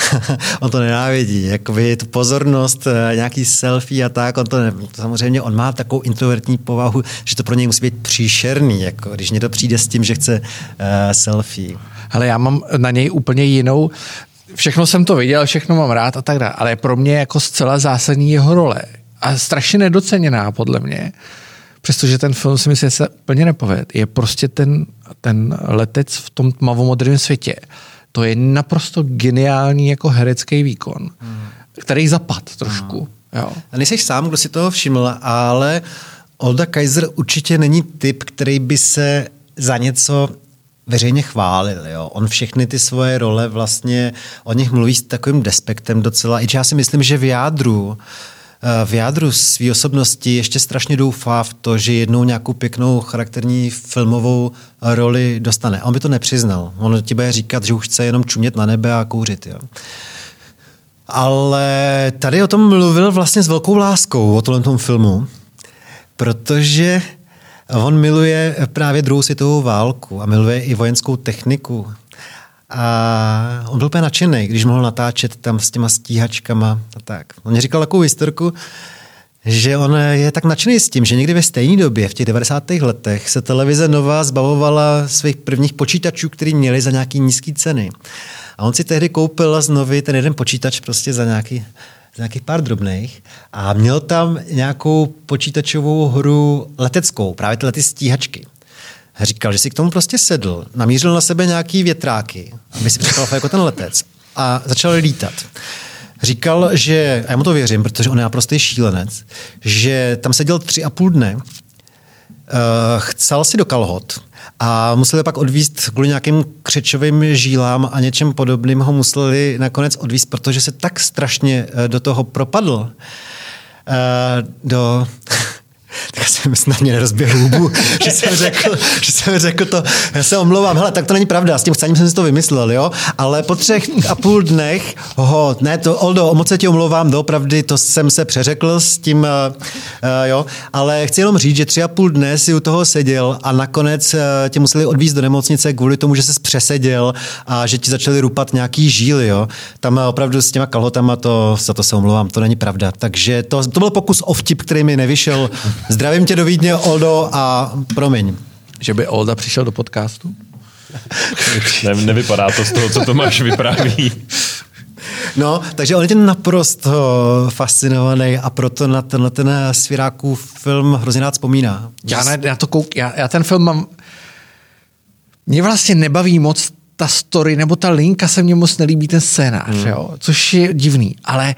<laughs> on to nenávidí, jakoby tu pozornost, eh, nějaký selfie a tak, on to ne, samozřejmě on má takovou introvertní povahu, že to pro něj musí být příšerný, jako když někdo přijde s tím, že chce uh, selfie. Ale já mám na něj úplně jinou všechno jsem to viděl, všechno mám rád a tak dále, ale pro mě jako zcela zásadní jeho role a strašně nedoceněná podle mě, přestože ten film si myslím, že se úplně nepoved, je prostě ten, ten letec v tom tmavomodrém světě. To je naprosto geniální jako herecký výkon, hmm. který zapad trošku. Hmm. Jo. A nejsi sám, kdo si toho všiml, ale Olda Kaiser určitě není typ, který by se za něco veřejně chválil. Jo. On všechny ty svoje role vlastně o nich mluví s takovým despektem docela. I já si myslím, že v jádru eh, v jádru své osobnosti ještě strašně doufá v to, že jednou nějakou pěknou charakterní filmovou roli dostane. On by to nepřiznal. On ti bude říkat, že už chce jenom čumět na nebe a kouřit. Jo. Ale tady o tom mluvil vlastně s velkou láskou, o tomhle tom filmu, protože On miluje právě druhou světovou válku a miluje i vojenskou techniku. A on byl úplně nadšený, když mohl natáčet tam s těma stíhačkama a tak. On mě říkal takovou historku, že on je tak nadšený s tím, že někdy ve stejné době, v těch 90. letech, se televize Nová zbavovala svých prvních počítačů, který měli za nějaký nízké ceny. A on si tehdy koupil znovu ten jeden počítač prostě za nějaký z nějakých pár drobných a měl tam nějakou počítačovou hru leteckou, právě ty stíhačky. Říkal, že si k tomu prostě sedl, namířil na sebe nějaký větráky, aby si připadal jako ten letec a začal lítat. Říkal, že, a já mu to věřím, protože on je naprostý šílenec, že tam seděl tři a půl dne, uh, chcel si do kalhot a museli pak odvíst kvůli nějakým křečovým žílám a něčem podobným ho museli nakonec odvíst, protože se tak strašně eh, do toho propadl, eh, do tak jsem snad mě nerozběhl hubu, že jsem řekl, že jsem řekl to, já se omlouvám, hele, tak to není pravda, s tím chcením jsem si to vymyslel, jo, ale po třech a půl dnech, ho, ne, to, Oldo, moc se ti omlouvám, doopravdy to jsem se přeřekl s tím, uh, uh, jo, ale chci jenom říct, že tři a půl dne si u toho seděl a nakonec uh, tě museli odvízt do nemocnice kvůli tomu, že jsi přeseděl a že ti začali rupat nějaký žíly, jo. Tam uh, opravdu s těma kalhotama to, za to se omlouvám, to není pravda. Takže to, to byl pokus o vtip, který mi nevyšel Zdravím tě do Vídně, Oldo, a promiň. Že by Olda přišel do podcastu? ne, nevypadá to z toho, co Tomáš vypráví. No, takže on je naprosto fascinovaný a proto na ten, na ten Svirákův film hrozně rád vzpomíná. Já, ne, já to kouk, já, já ten film mám... Mě vlastně nebaví moc ta story, nebo ta linka se mně moc nelíbí ten scénář, hmm. jo, což je divný, ale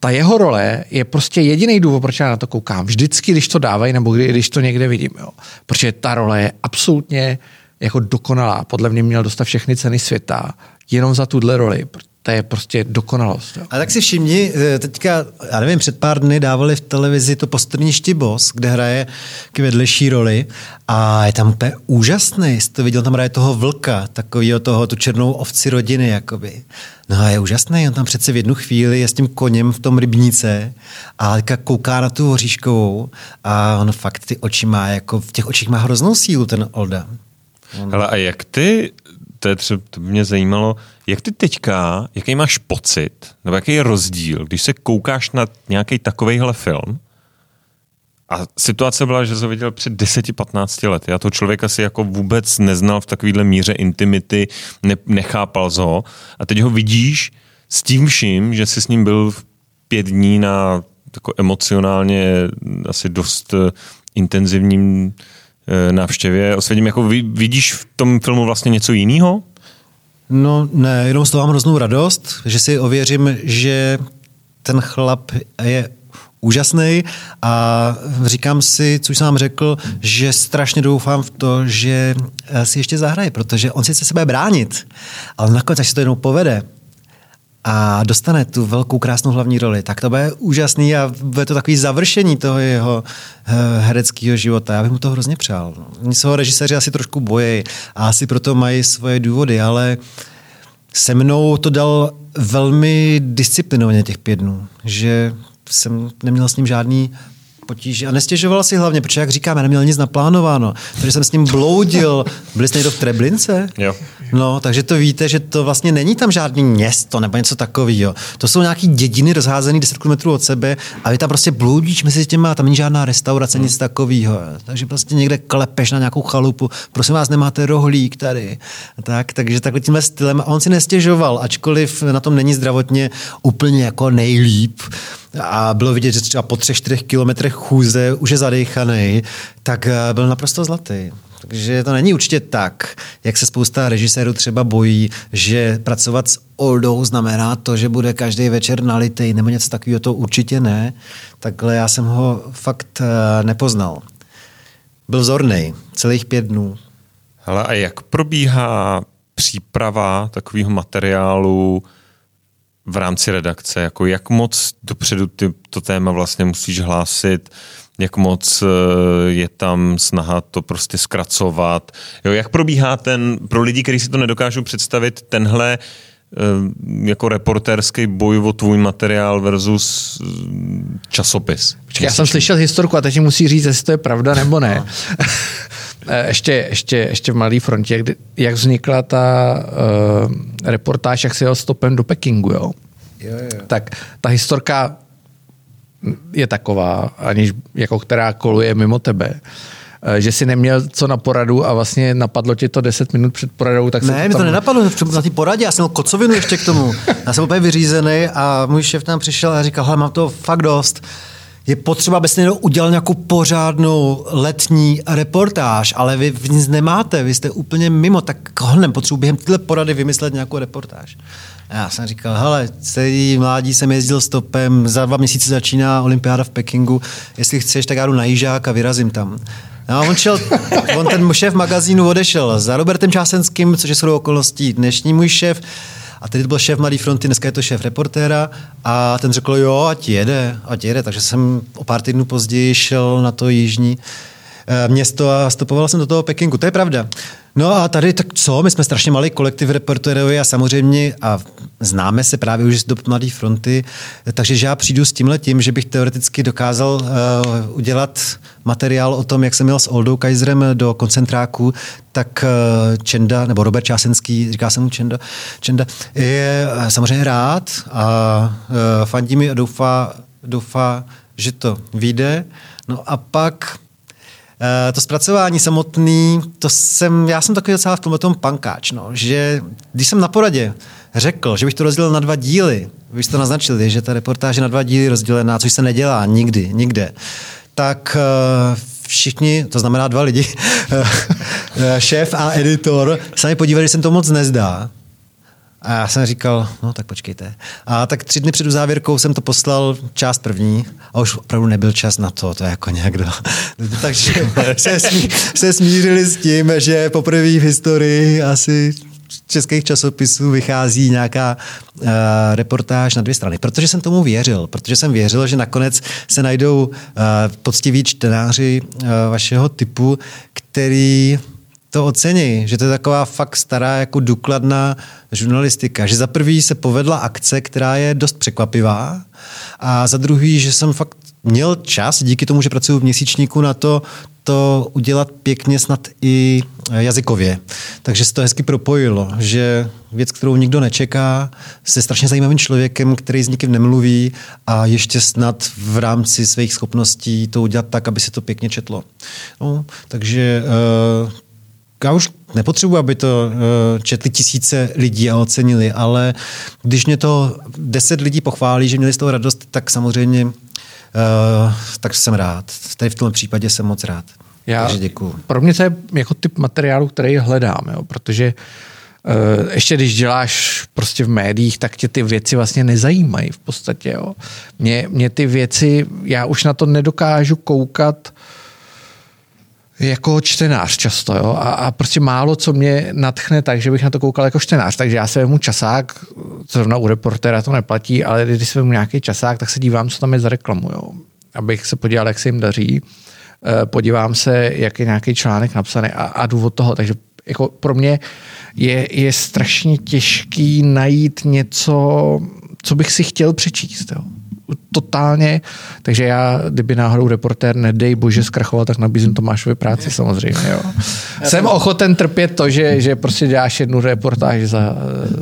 ta jeho role je prostě jediný důvod, proč já na to koukám. Vždycky, když to dávají, nebo kdy, když to někde vidím. Jo. Protože ta role je absolutně jako dokonalá. Podle mě měl dostat všechny ceny světa jenom za tuhle roli to je prostě dokonalost. Jo. A tak si všimni, eh, teďka, já nevím, před pár dny dávali v televizi to postrní štibos, kde hraje k vedlejší roli a je tam úplně úžasný. Jsi to viděl, tam hraje toho vlka, takového toho, tu černou ovci rodiny, jakoby. No a je úžasný, on tam přece v jednu chvíli je s tím koněm v tom rybníce a teďka kouká na tu hoříškovou a on fakt ty oči má, jako v těch očích má hroznou sílu ten Olda. On... Hele, a jak ty to, je třeba, to by mě zajímalo, jak ty teďka, jaký máš pocit, nebo jaký je rozdíl, když se koukáš na nějaký takovejhle film a situace byla, že jsem viděl před 10-15 lety. Já to člověka si jako vůbec neznal v takovéhle míře intimity, ne, nechápal ho a teď ho vidíš s tím vším, že jsi s ním byl pět dní na jako emocionálně asi dost eh, intenzivním Eh, návštěvě osvědím, jako vidíš v tom filmu vlastně něco jiného? No ne, jenom z toho mám hroznou radost, že si ověřím, že ten chlap je úžasný a říkám si, co jsem vám řekl, že strašně doufám v to, že si ještě zahraje, protože on si chce sebe bránit, ale nakonec, až se to jednou povede, a dostane tu velkou krásnou hlavní roli, tak to bude úžasný a bude to takový završení toho jeho eh, hereckého života. Já bych mu to hrozně přál. Oni se ho režiséři asi trošku bojí a asi proto mají svoje důvody, ale se mnou to dal velmi disciplinovaně těch pět dnů, že jsem neměl s ním žádný potíže. A nestěžoval si hlavně, protože jak říkám, já neměl nic naplánováno. Takže jsem s ním bloudil. Byli jste někdo v Treblince? Jo. No, takže to víte, že to vlastně není tam žádný město nebo něco takového. To jsou nějaký dědiny rozházené 10 km od sebe a vy tam prostě bloudíš mezi těma, tam není žádná restaurace, nic takového. Takže prostě někde klepeš na nějakou chalupu, prosím vás, nemáte rohlík tady. Tak, takže takhle tímhle stylem. A on si nestěžoval, ačkoliv na tom není zdravotně úplně jako nejlíp a bylo vidět, že třeba po třech, čtyřech kilometrech chůze už je zadechaný, tak eh, byl naprosto zlatý. Takže to není určitě tak, jak se spousta režisérů třeba bojí, že pracovat s Oldou znamená to, že bude každý večer nalitej nebo něco takového, to určitě ne. Takhle já jsem ho fakt eh, nepoznal. Byl zorný celých pět dnů. Hele, a jak probíhá příprava takového materiálu v rámci redakce? Jako jak moc dopředu ty to téma vlastně musíš hlásit? jak moc eh, je tam snaha to prostě zkracovat. Jo, jak probíhá ten, pro lidi, kteří si to nedokážou představit, tenhle eh, jako reportérský boj o tvůj materiál versus eh, časopis. Počkej, já jsem slyšel historku a teď musí říct, jestli to je pravda nebo ne. No. <laughs> ještě, ještě, ještě v Malé frontě, kdy, jak vznikla ta uh, reportáž, jak se jel stopem do Pekingu, jo? Jo, jo. Tak ta historka je taková, aniž jako která koluje mimo tebe eh, že si neměl co na poradu a vlastně napadlo ti to 10 minut před poradou, tak Ne, mi to nenapadlo na té poradě, já jsem měl kocovinu ještě k tomu. Já jsem úplně vyřízený a můj šéf tam přišel a říkal, hele, mám to fakt dost. Je potřeba, abyste někdo udělal nějakou pořádnou letní reportáž, ale vy nic nemáte, vy jste úplně mimo, tak honem potřebuji během tyhle porady vymyslet nějakou reportáž. A já jsem říkal, hele, celý mládí jsem jezdil stopem, za dva měsíce začíná olympiáda v Pekingu, jestli chceš, tak já jdu na Jižák a vyrazím tam. No, on, šel, on ten šéf magazínu odešel za Robertem Čásenským, což je shodou okolností dnešní můj šéf. A teď byl šéf Mladý fronty, dneska je to šéf reportéra a ten řekl, jo, ať jede, ať jede. Takže jsem o pár týdnů později šel na to jižní eh, město a stopoval jsem do toho Pekingu. To je pravda. No a tady tak co, my jsme strašně malý kolektiv reportérovi a samozřejmě a známe se právě už z dob Mladé fronty, takže že já přijdu s tímhle tím, že bych teoreticky dokázal uh, udělat materiál o tom, jak jsem měl s Oldou Kaiserem do koncentráku, tak uh, Čenda, nebo Robert Čásenský, říká se mu Čenda, Čenda je uh, samozřejmě rád a fandí mi a doufá, doufá, že to vyjde. No a pak to zpracování samotný, to jsem, já jsem takový docela v tomhle tom pankáč, no, že když jsem na poradě řekl, že bych to rozdělil na dva díly, vy jste to naznačili, že ta reportáž je na dva díly rozdělená, což se nedělá nikdy, nikde, tak uh, všichni, to znamená dva lidi, <laughs> šéf a editor, se mi podívali, že jsem to moc nezdá. A já jsem říkal, no tak počkejte. A tak tři dny před závěrkou jsem to poslal část první a už opravdu nebyl čas na to, to je jako nějak do... <laughs> Takže se, smí, se smířili s tím, že poprvé v historii asi českých časopisů vychází nějaká uh, reportáž na dvě strany. Protože jsem tomu věřil, protože jsem věřil, že nakonec se najdou uh, poctiví čtenáři uh, vašeho typu, který to ocení, že to je taková fakt stará jako důkladná žurnalistika. Že za prvý se povedla akce, která je dost překvapivá a za druhý, že jsem fakt měl čas, díky tomu, že pracuji v měsíčníku na to, to udělat pěkně snad i jazykově. Takže se to hezky propojilo, že věc, kterou nikdo nečeká, se strašně zajímavým člověkem, který s nikým nemluví a ještě snad v rámci svých schopností to udělat tak, aby se to pěkně četlo. No, takže uh, já už nepotřebuji, aby to uh, četli tisíce lidí a ocenili, ale když mě to deset lidí pochválí, že měli z toho radost, tak samozřejmě uh, tak jsem rád. Tady v tom případě jsem moc rád. Já, Takže děkuju. Pro mě to je jako typ materiálu, který hledám, jo, protože uh, ještě když děláš prostě v médiích, tak tě ty věci vlastně nezajímají v podstatě. Jo. Mě, mě ty věci, já už na to nedokážu koukat jako čtenář často, jo, a, a prostě málo co mě natchne tak, že bych na to koukal jako čtenář, takže já se vemu časák, zrovna u reportéra to neplatí, ale když se vemu nějaký časák, tak se dívám, co tam je za reklamu, jo, abych se podíval, jak se jim daří, eh, podívám se, jak je nějaký článek napsaný a, a důvod toho, takže jako pro mě je, je strašně těžký najít něco, co bych si chtěl přečíst, jo totálně, takže já, kdyby náhodou reportér, nedej bože, zkrachoval, tak nabízím Tomášovi práci samozřejmě. Jo. Jsem ochoten trpět to, že, že prostě děláš jednu reportáž za,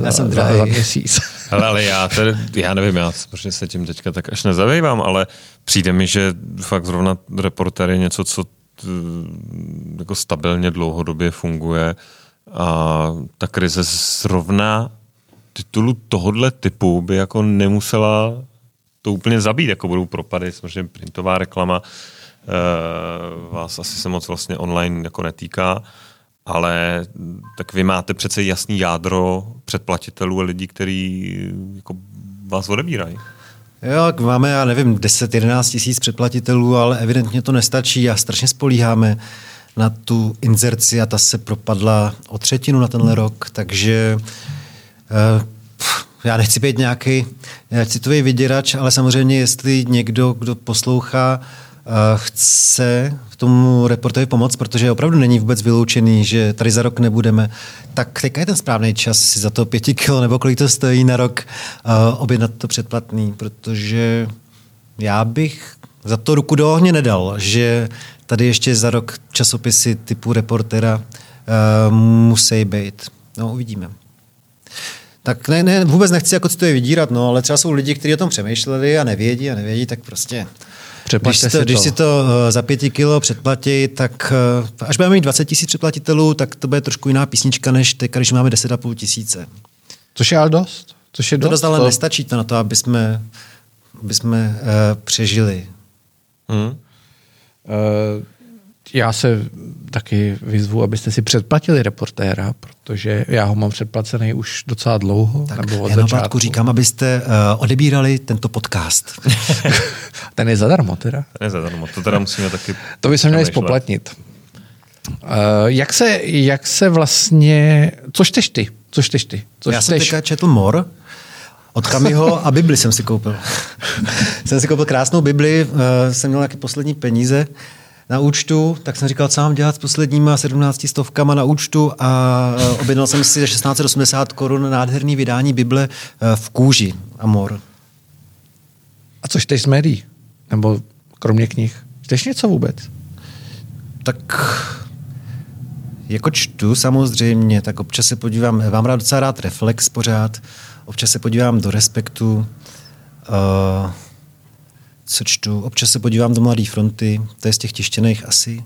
já za, za, za měsíc. <laughs> Ale, ale já, tedy, já nevím, já protože se tím teďka tak až nezabývám, ale přijde mi, že fakt zrovna reportér je něco, co jako stabilně dlouhodobě funguje a ta krize zrovna titulu tohohle typu by jako nemusela to úplně zabít, jako budou propady, samozřejmě printová reklama uh, vás asi se moc vlastně online jako netýká, ale tak vy máte přece jasný jádro předplatitelů a lidí, kteří jako vás odebírají. Jo, máme, já nevím, 10-11 tisíc předplatitelů, ale evidentně to nestačí a strašně spolíháme na tu inzerci a ta se propadla o třetinu na tenhle rok, takže uh, já nechci být nějaký eh, citový vyděrač, ale samozřejmě, jestli někdo, kdo poslouchá, eh, chce tomu reportovi pomoct, protože opravdu není vůbec vyloučený, že tady za rok nebudeme, tak teďka je ten správný čas si za to pěti kilo nebo kolik to stojí na rok uh, objednat to předplatný, protože já bych za to ruku do ohně nedal, že tady ještě za rok časopisy typu reportera uh, musí být. No, uvidíme. Tak ne, ne, vůbec nechci jako to je vydírat, no, ale třeba jsou lidi, kteří o tom přemýšleli a nevědí a nevědí, tak prostě když, to, si to. když si to uh, za pěti kilo předplatí, tak uh, až budeme mít 20 tisíc předplatitelů, tak to bude trošku jiná písnička, než teď, když máme 10,5 tisíce. Což je ale dost. Což je to dost, ale to... nestačí to na to, aby jsme, aby jsme uh, přežili. Hmm. Uh, já se taky vyzvu, abyste si předplatili reportéra, protože já ho mám předplacený už docela dlouho. Tak nebo od já začátku. říkám, abyste uh, odebírali tento podcast. <laughs> Ten je zadarmo teda. Ten je zadarmo, to teda musíme taky To by se měli spoplatnit. jak, se, jak se vlastně, co čteš ty? Co čteš ty? Co Já jsem teďka četl Mor, od Kamiho a Bibli jsem si koupil. <laughs> jsem si koupil krásnou Bibli, uh, jsem měl nějaké poslední peníze na účtu, tak jsem říkal, co mám dělat s posledníma 17 stovkama na účtu a uh, objednal jsem si za 1680 korun nádherný vydání Bible uh, v kůži Amor. A co čteš z médií? Nebo kromě knih? Čteš něco vůbec? Tak jako čtu samozřejmě, tak občas se podívám, mám rád docela rád Reflex pořád, občas se podívám do Respektu, uh, co čtu, občas se podívám do Mladé fronty, to je z těch tištěných asi.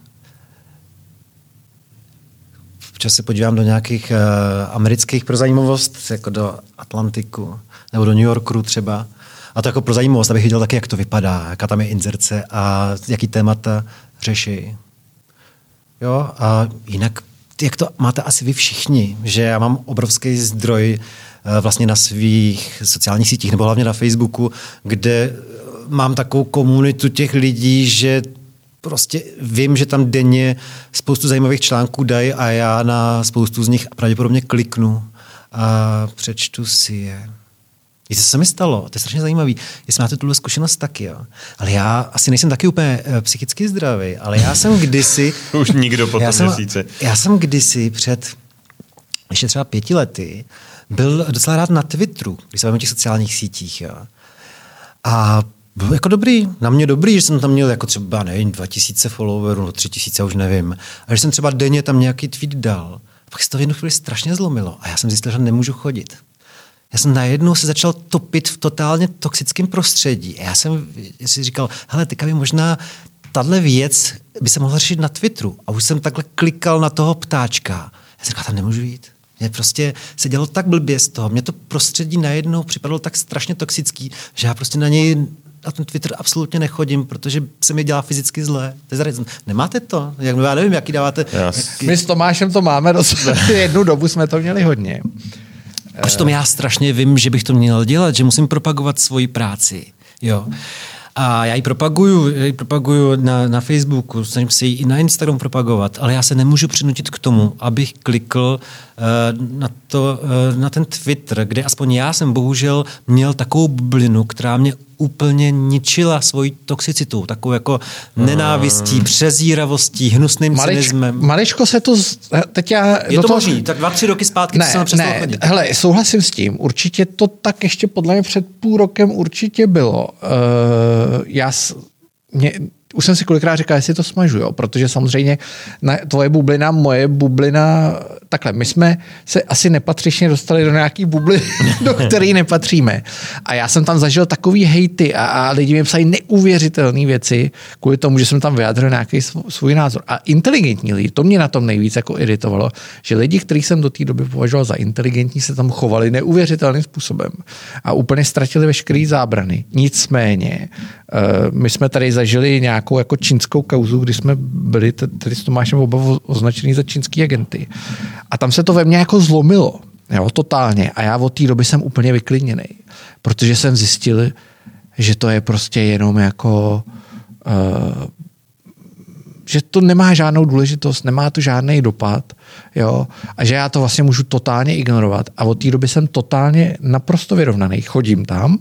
Občas se podívám do nějakých uh, amerických pro zajímavost, jako do Atlantiku, nebo do New Yorku třeba. A to jako pro zajímavost, abych viděl taky, jak to vypadá, jaká tam je inzerce a jaký témata řeší. Jo, a jinak, jak to máte asi vy všichni, že já mám obrovský zdroj uh, vlastně na svých sociálních sítích, nebo hlavně na Facebooku, kde mám takovou komunitu těch lidí, že prostě vím, že tam denně spoustu zajímavých článků dají a já na spoustu z nich pravděpodobně kliknu a přečtu si je. Víte, co se mi stalo? To je strašně zajímavé. Jestli máte tuhle zkušenost taky, jo. Ale já asi nejsem taky úplně uh, psychicky zdravý, ale já jsem kdysi... <laughs> Už nikdo po já jsem, měsíci. Já jsem kdysi před ještě třeba pěti lety byl docela rád na Twitteru, když se o těch sociálních sítích. Jo. A byl jako dobrý, na mě dobrý, že jsem tam měl jako třeba, nevím, 2000 followerů, no 3000, už nevím. A že jsem třeba denně tam nějaký tweet dal. A pak se to v jednu chvíli strašně zlomilo a já jsem zjistil, že nemůžu chodit. Já jsem najednou se začal topit v totálně toxickém prostředí. A já jsem si říkal, hele, teďka by možná tahle věc by se mohla řešit na Twitteru. A už jsem takhle klikal na toho ptáčka. Já jsem říkal, tam nemůžu jít. Mě prostě se dělo tak blbě z toho. Mě to prostředí najednou připadalo tak strašně toxický, že já prostě na něj na ten Twitter absolutně nechodím, protože se mi dělá fyzicky zlé. To je Nemáte to? Jak, já nevím, jaký dáváte. Jaký... My s Tomášem to máme, <laughs> jednu dobu jsme to měli hodně. A tom já strašně vím, že bych to měl dělat, že musím propagovat svoji práci. Jo. A já ji propaguju, já ji propaguju na, na Facebooku, snažím se ji i na Instagram propagovat, ale já se nemůžu přinutit k tomu, abych klikl uh, na, to, uh, na ten Twitter, kde aspoň já jsem bohužel měl takovou bublinu, která mě úplně ničila svojí toxicitou, takovou jako nenávistí, hmm. přezíravostí, hnusným Malič, cynismem. Maličko se to, teď já... Je to toho... možný, tak dva, tři roky zpátky ne, jsem ne, chodit. Hele, souhlasím s tím, určitě to tak ještě podle mě před půl rokem určitě bylo. Uh, já, mě, už jsem si kolikrát říkal, jestli to smažu, jo? protože samozřejmě na, tvoje bublina, moje bublina, takhle, my jsme se asi nepatřičně dostali do nějaký bubly, <laughs> do které nepatříme. A já jsem tam zažil takový hejty a, a lidi mi psali neuvěřitelné věci kvůli tomu, že jsem tam vyjádřil nějaký svůj názor. A inteligentní lidi, to mě na tom nejvíc jako iritovalo, že lidi, kteří jsem do té doby považoval za inteligentní, se tam chovali neuvěřitelným způsobem a úplně ztratili veškeré zábrany. Nicméně, uh, my jsme tady zažili nějak nějakou jako čínskou kauzu, kdy jsme byli tedy s Tomášem oba označený za čínský agenty. A tam se to ve mně jako zlomilo. Jo, totálně. A já od té doby jsem úplně vyklidněný. Protože jsem zjistil, že to je prostě jenom jako uh, že to nemá žádnou důležitost, nemá to žádný dopad, jo, a že já to vlastně můžu totálně ignorovat. A od té doby jsem totálně naprosto vyrovnaný. Chodím tam,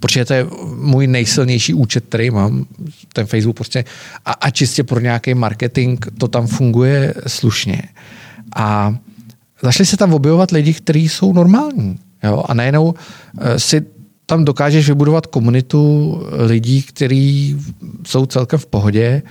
protože to je můj nejsilnější účet, který mám, ten Facebook prostě, a, a čistě pro nějaký marketing to tam funguje slušně. A zašli se tam objevovat lidi, kteří jsou normální. Jo? A najednou eh, si tam dokážeš vybudovat komunitu lidí, kteří jsou celkem v pohodě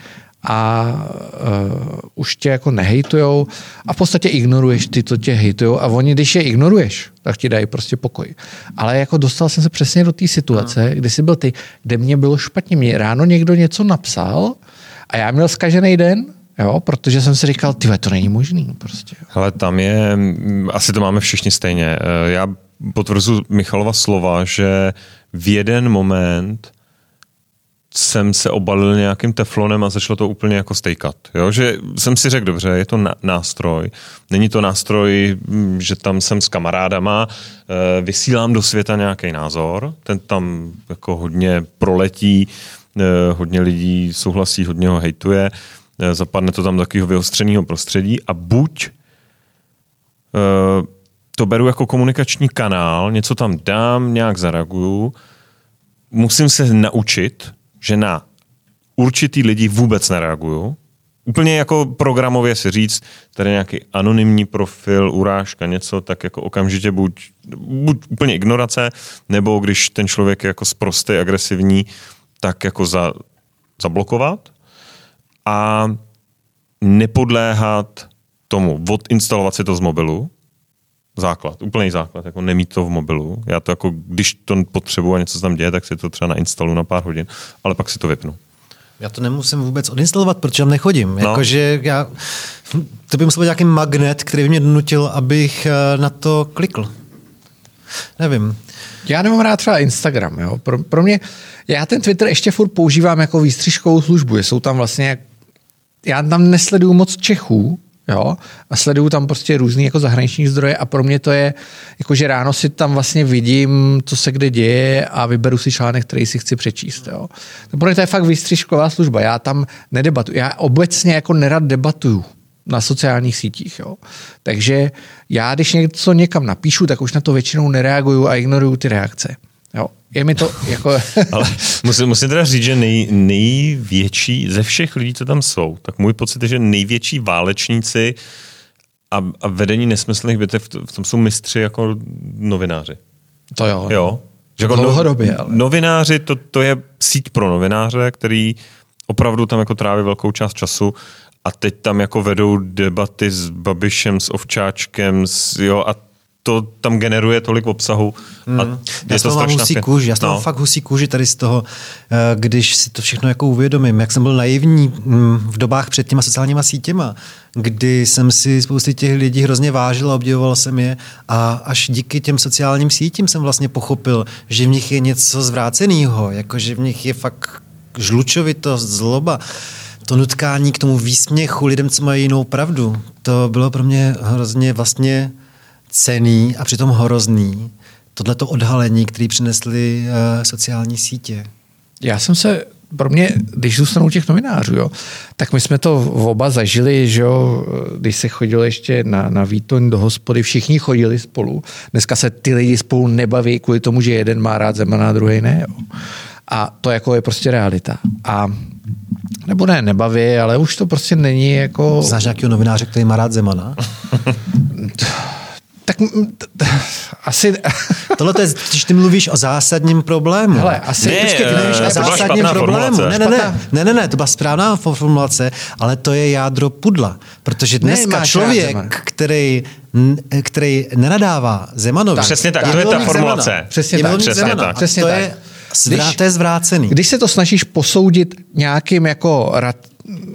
a uh, už tě jako nehejtujou a v podstatě ignoruješ ty, co tě hejtujou a oni, když je ignoruješ, tak ti dají prostě pokoj. Ale jako dostal jsem se přesně do té situace, no. kdy jsi byl ty, kde mě bylo špatně. Mě ráno někdo něco napsal a já měl zkažený den, Jo, protože jsem si říkal, ty to není možný prostě. Ale tam je, asi to máme všichni stejně. Eh, já potvrzuji Michalova slova, že v jeden moment jsem se obalil nějakým teflonem a začalo to úplně jako stejkat. Jo? Že jsem si řekl, dobře, je to nástroj. Není to nástroj, hm, že tam jsem s kamarádama, eh, vysílám do světa nějaký názor, ten tam jako hodně proletí, eh, hodně lidí souhlasí, hodně ho hejtuje, zapadne to tam do takového vyostřeného prostředí a buď uh, to beru jako komunikační kanál, něco tam dám, nějak zareaguju, musím se naučit, že na určitý lidi vůbec nereaguju, úplně jako programově si říct, tady nějaký anonymní profil, urážka, něco, tak jako okamžitě buď, buď úplně ignorace, nebo když ten člověk je jako sprostý, agresivní, tak jako za, zablokovat a nepodléhat tomu, odinstalovat si to z mobilu, základ, úplný základ, jako nemít to v mobilu. Já to jako, když to potřebuji a něco se tam děje, tak si to třeba nainstalu na pár hodin, ale pak si to vypnu. Já to nemusím vůbec odinstalovat, protože tam nechodím. No. Jakože já, to by musel být nějaký magnet, který by mě donutil, abych eh, na to klikl. Nevím. Já nemám rád třeba Instagram. Jo. Pro, pro mě, já ten Twitter ještě furt používám jako výstřižkovou službu. Jsou tam vlastně, já tam nesleduju moc Čechů, Jo? A sleduju tam prostě různý jako zahraniční zdroje a pro mě to je, jako že ráno si tam vlastně vidím, co se kde děje a vyberu si článek, který si chci přečíst. Jo? To pro mě to je fakt výstřižková služba. Já tam nedebatuju. Já obecně jako nerad debatuju na sociálních sítích. Jo. Takže já, když něco někam napíšu, tak už na to většinou nereaguju a ignoruju ty reakce. Jo. Je mi to jako... <laughs> Ale musím, musím teda říct, že nej, největší ze všech lidí, co tam jsou, tak můj pocit je, že největší válečníci a, a vedení nesmyslných bitev v tom jsou mistři jako novináři. To jo. Jo. Že jako Dlouhodobě, ale. Novináři, to, to je síť pro novináře, který opravdu tam jako tráví velkou část času a teď tam jako vedou debaty s Babišem, s Ovčáčkem, s, jo, a to tam generuje tolik obsahu. A hmm. já to mám husí kůži, já no. mám fakt husí kůži tady z toho, eh, když si to všechno jako uvědomím, jak jsem byl naivní hm, v dobách před těma sociálníma sítěma, kdy jsem si spousty těch lidí hrozně vážil a obdivoval jsem je a až díky těm sociálním sítím jsem vlastně pochopil, že v nich je něco zvráceného, jako že v nich je fakt žlučovitost, zloba to nutkání k tomu výsměchu lidem, co mají jinou pravdu, to bylo pro mě hrozně vlastně cený a přitom hrozný. Tohleto odhalení, které přinesly uh, sociální sítě. Já jsem se pro mě, když zůstanou těch novinářů, jo, tak my jsme to oba zažili, že jo, když se chodilo ještě na, na výtoň do hospody, všichni chodili spolu. Dneska se ty lidi spolu nebaví kvůli tomu, že jeden má rád Zemana a druhý ne. Jo. A to jako je prostě realita. A nebo ne, nebaví, ale už to prostě není jako... Znáš nějakého novináře, který má rád Zemana? <laughs> Tak asi... <laughs> Tohle to je, když ty mluvíš o zásadním problému. Hele, asi... Ne, Počkej, ty mluvíš o zásadním problému. Ne, ne, ne, ne, ne, ne, to byla správná formulace, ale to je jádro pudla. Protože dneska ne, člověk, který který nenadává Zemanovi. Tak, přesně tak, to je ta formulace. Zemana. Přesně tak. Přesně tak. Přesně to tak. Je, je zvrácený. Když se to snažíš posoudit nějakým jako rad,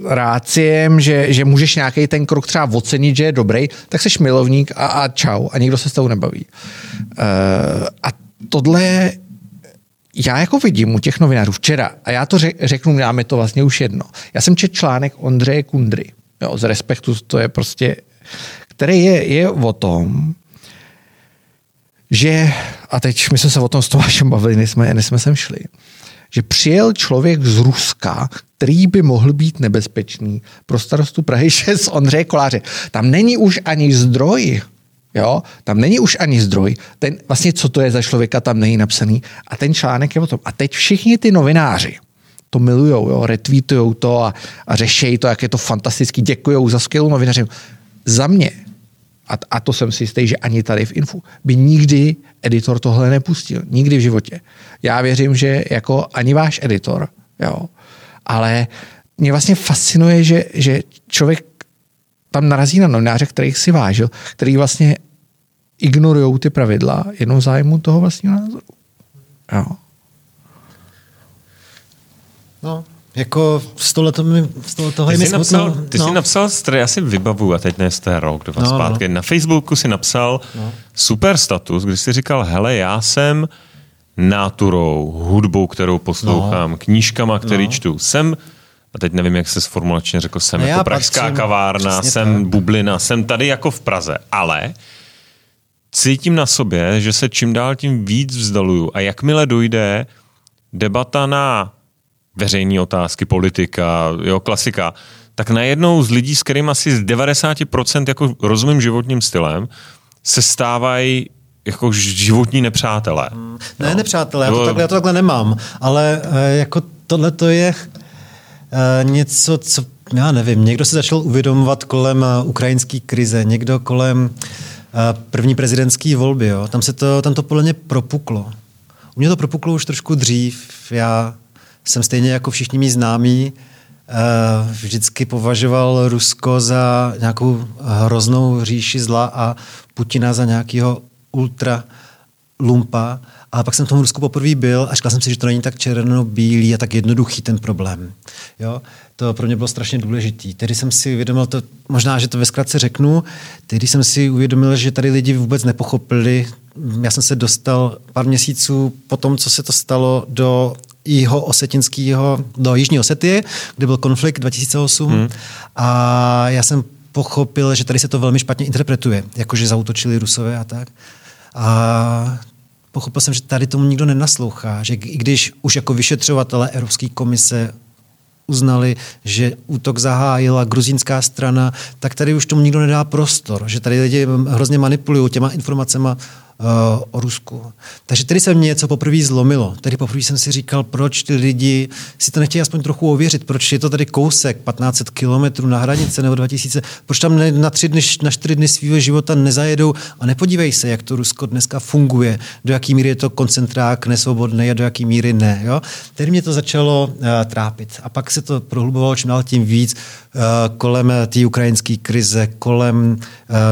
ráciem, že, že můžeš nějaký ten krok třeba ocenit, že je dobrý, tak jsi milovník a, a čau a nikdo se s tebou nebaví. Uh, a tohle já jako vidím u těch novinářů včera, a já to řeknu, nám je to vlastně už jedno. Já jsem četl článek Ondřeje Kundry, jo, z Respektu, to je prostě, který je, je o tom, že, a teď my jsme se o tom s Tomášem bavili, než jsme, než jsme sem šli, že přijel člověk z Ruska, který by mohl být nebezpečný pro starostu Prahy <laughs> 6 Ondřeje Koláře. Tam není už ani zdroj, Jo? Tam není už ani zdroj. Ten, vlastně co to je za člověka, tam není napsaný. A ten článek je o tom. A teď všichni ty novináři to milujou, jo? retweetujou to a, a řešejí to, jak je to fantastický, děkujou za skvělou novinařinu. Za mě, a, a to jsem si jistý, že ani tady v Infu, by nikdy editor tohle nepustil. Nikdy v životě. Já věřím, že jako ani váš editor, jo, ale mě vlastně fascinuje, že, že člověk tam narazí na novináře, kterých si vážil, který vlastně ignorují ty pravidla jenom zájmu toho vlastního názoru. Jo. No, jako z tohle, to mi, z tohle toho ty jsi napsal, smutno. Ty no. jsi napsal, já si vybavuju, a teď ne z té rok, dva No, no, zpátky, no. na Facebooku si napsal No. super status, kdy jsi říkal, hele, já jsem náturou, hudbou, kterou poslouchám, knížkama, který No. čtu, jsem a teď nevím, jak se formulačně řekl, jsem No jako pražská patřím, kavárna, jsem tak. bublina, jsem tady jako v Praze, ale cítím na sobě, že se čím dál tím víc vzdaluju a jakmile dojde debata na veřejné otázky, politika, jo, klasika, tak najednou z lidí, s kterým asi z 90% jako rozumím životním stylem, se stávají jako životní nepřátelé. Hmm. Ne, no. nepřátelé, já to, takhle, já to takhle nemám, ale e, jako tohle to je e, něco, co já nevím, někdo se začal uvědomovat kolem eh, ukrajinské krize, někdo kolem první prezidentské volby. Jo. Tam, se to, tam to podle mě propuklo. U mě to propuklo už trošku dřív. Já jsem stejně jako všichni mý známí vždycky považoval Rusko za nějakou hroznou říši zla a Putina za nějakého ultra lumpa. A pak jsem v tom Rusku poprvé byl a říkal jsem si, že to není tak černo-bílý a tak jednoduchý ten problém. Jo? To pro mě bylo strašně důležitý. Tedy jsem si uvědomil, to, možná, že to ve zkratce řeknu, tedy jsem si uvědomil, že tady lidi vůbec nepochopili. Já jsem se dostal pár měsíců po tom, co se to stalo do jeho osetinského, do Jižní Osetie, kde byl konflikt 2008. Hmm. A já jsem pochopil, že tady se to velmi špatně interpretuje, jakože zautočili Rusové a tak. A pochopil jsem, že tady tomu nikdo nenaslouchá, že i když už jako vyšetřovatele Evropské komise uznali, že útok zahájila gruzínská strana, tak tady už tomu nikdo nedá prostor, že tady lidi hrozně manipulují těma informacemi o Rusku. Takže tady se mě něco poprvé zlomilo. Tady poprvé jsem si říkal, proč ty lidi si to nechtějí aspoň trochu ověřit, proč je to tady kousek 1500 kilometrů na hranice nebo 2000, proč tam na tři dny, na čtyři dny svého života nezajedou a nepodívej se, jak to Rusko dneska funguje, do jaký míry je to koncentrák nesvobodný a do jaký míry ne. Jo? Tady mě to začalo uh, trápit. A pak se to prohlubovalo čím dál tím víc uh, kolem té ukrajinské krize, kolem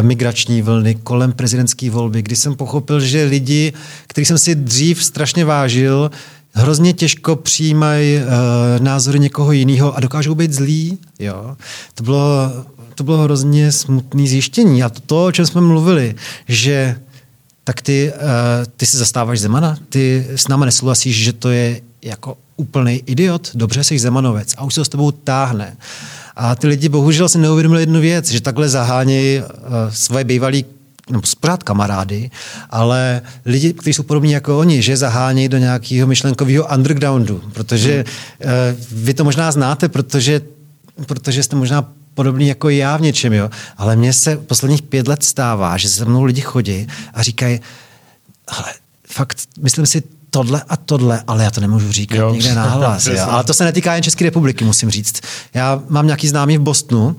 migrační vlny, kolem prezidentské volby, kdy jsem pochopil, že lidi, kterých jsem si dřív strašně vážil, hrozně těžko přijímají uh, názory někoho jiného a dokážou být zlí. Jo? To, bylo, to bylo hrozně smutné zjištění. A to, o čem jsme mluvili, že tak ty, uh, ty se zastáváš Zemana, ty s náma nesouhlasíš, že to je jako úplný idiot, dobře, jsi Zemanovec a už se s tebou táhne. A ty lidi bohužel si neuvědomili jednu věc, že takhle zahánějí uh, svoje bývalé nebo pořád kamarády, ale lidi, kteří jsou podobní jako oni, že zahání do nějakého myšlenkového undergroundu, protože hmm. uh, vy to možná znáte, protože, protože jste možná podobný jako já v něčem, jo. ale mně se posledních pět let stává, že se mnou lidi chodí a říkají, ale fakt, myslím si, tohle a tohle, ale já to nemůžu říkat jo. někde náhlas. <laughs> jo. Ale to se netýká jen České republiky, musím říct. Já mám nějaký známý v Bostonu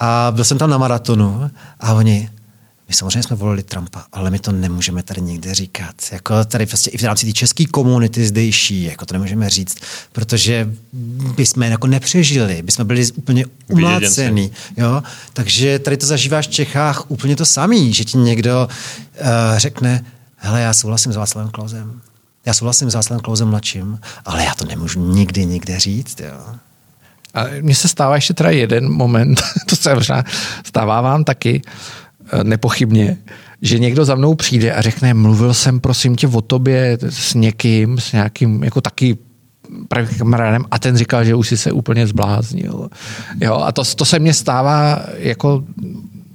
a byl jsem tam na maratonu a oni, my samozřejmě jsme volili Trumpa, ale my to nemůžeme tady nikde říkat. Jako tady prostě i v rámci té české komunity zdejší, jako to nemůžeme říct, protože bychom jako nepřežili, bychom byli úplně umlácený. Jo? Takže tady to zažíváš v Čechách úplně to samý, že ti někdo uh, řekne, hele, já souhlasím s Václavem Klausem, já souhlasím s Václavem Klausem mladším, ale já to nemůžu nikdy nikde říct. Jo? A mně se stává ještě teda jeden moment, <laughs> to se možná stává vám taky, Eh, nepochybně, že někdo za mnou přijde a řekne, mluvil jsem prosím tě o tobě s někým, s nějakým jako taky kamarádem a ten říkal, že už si se úplně zbláznil. Jo, a to, to se mně stává jako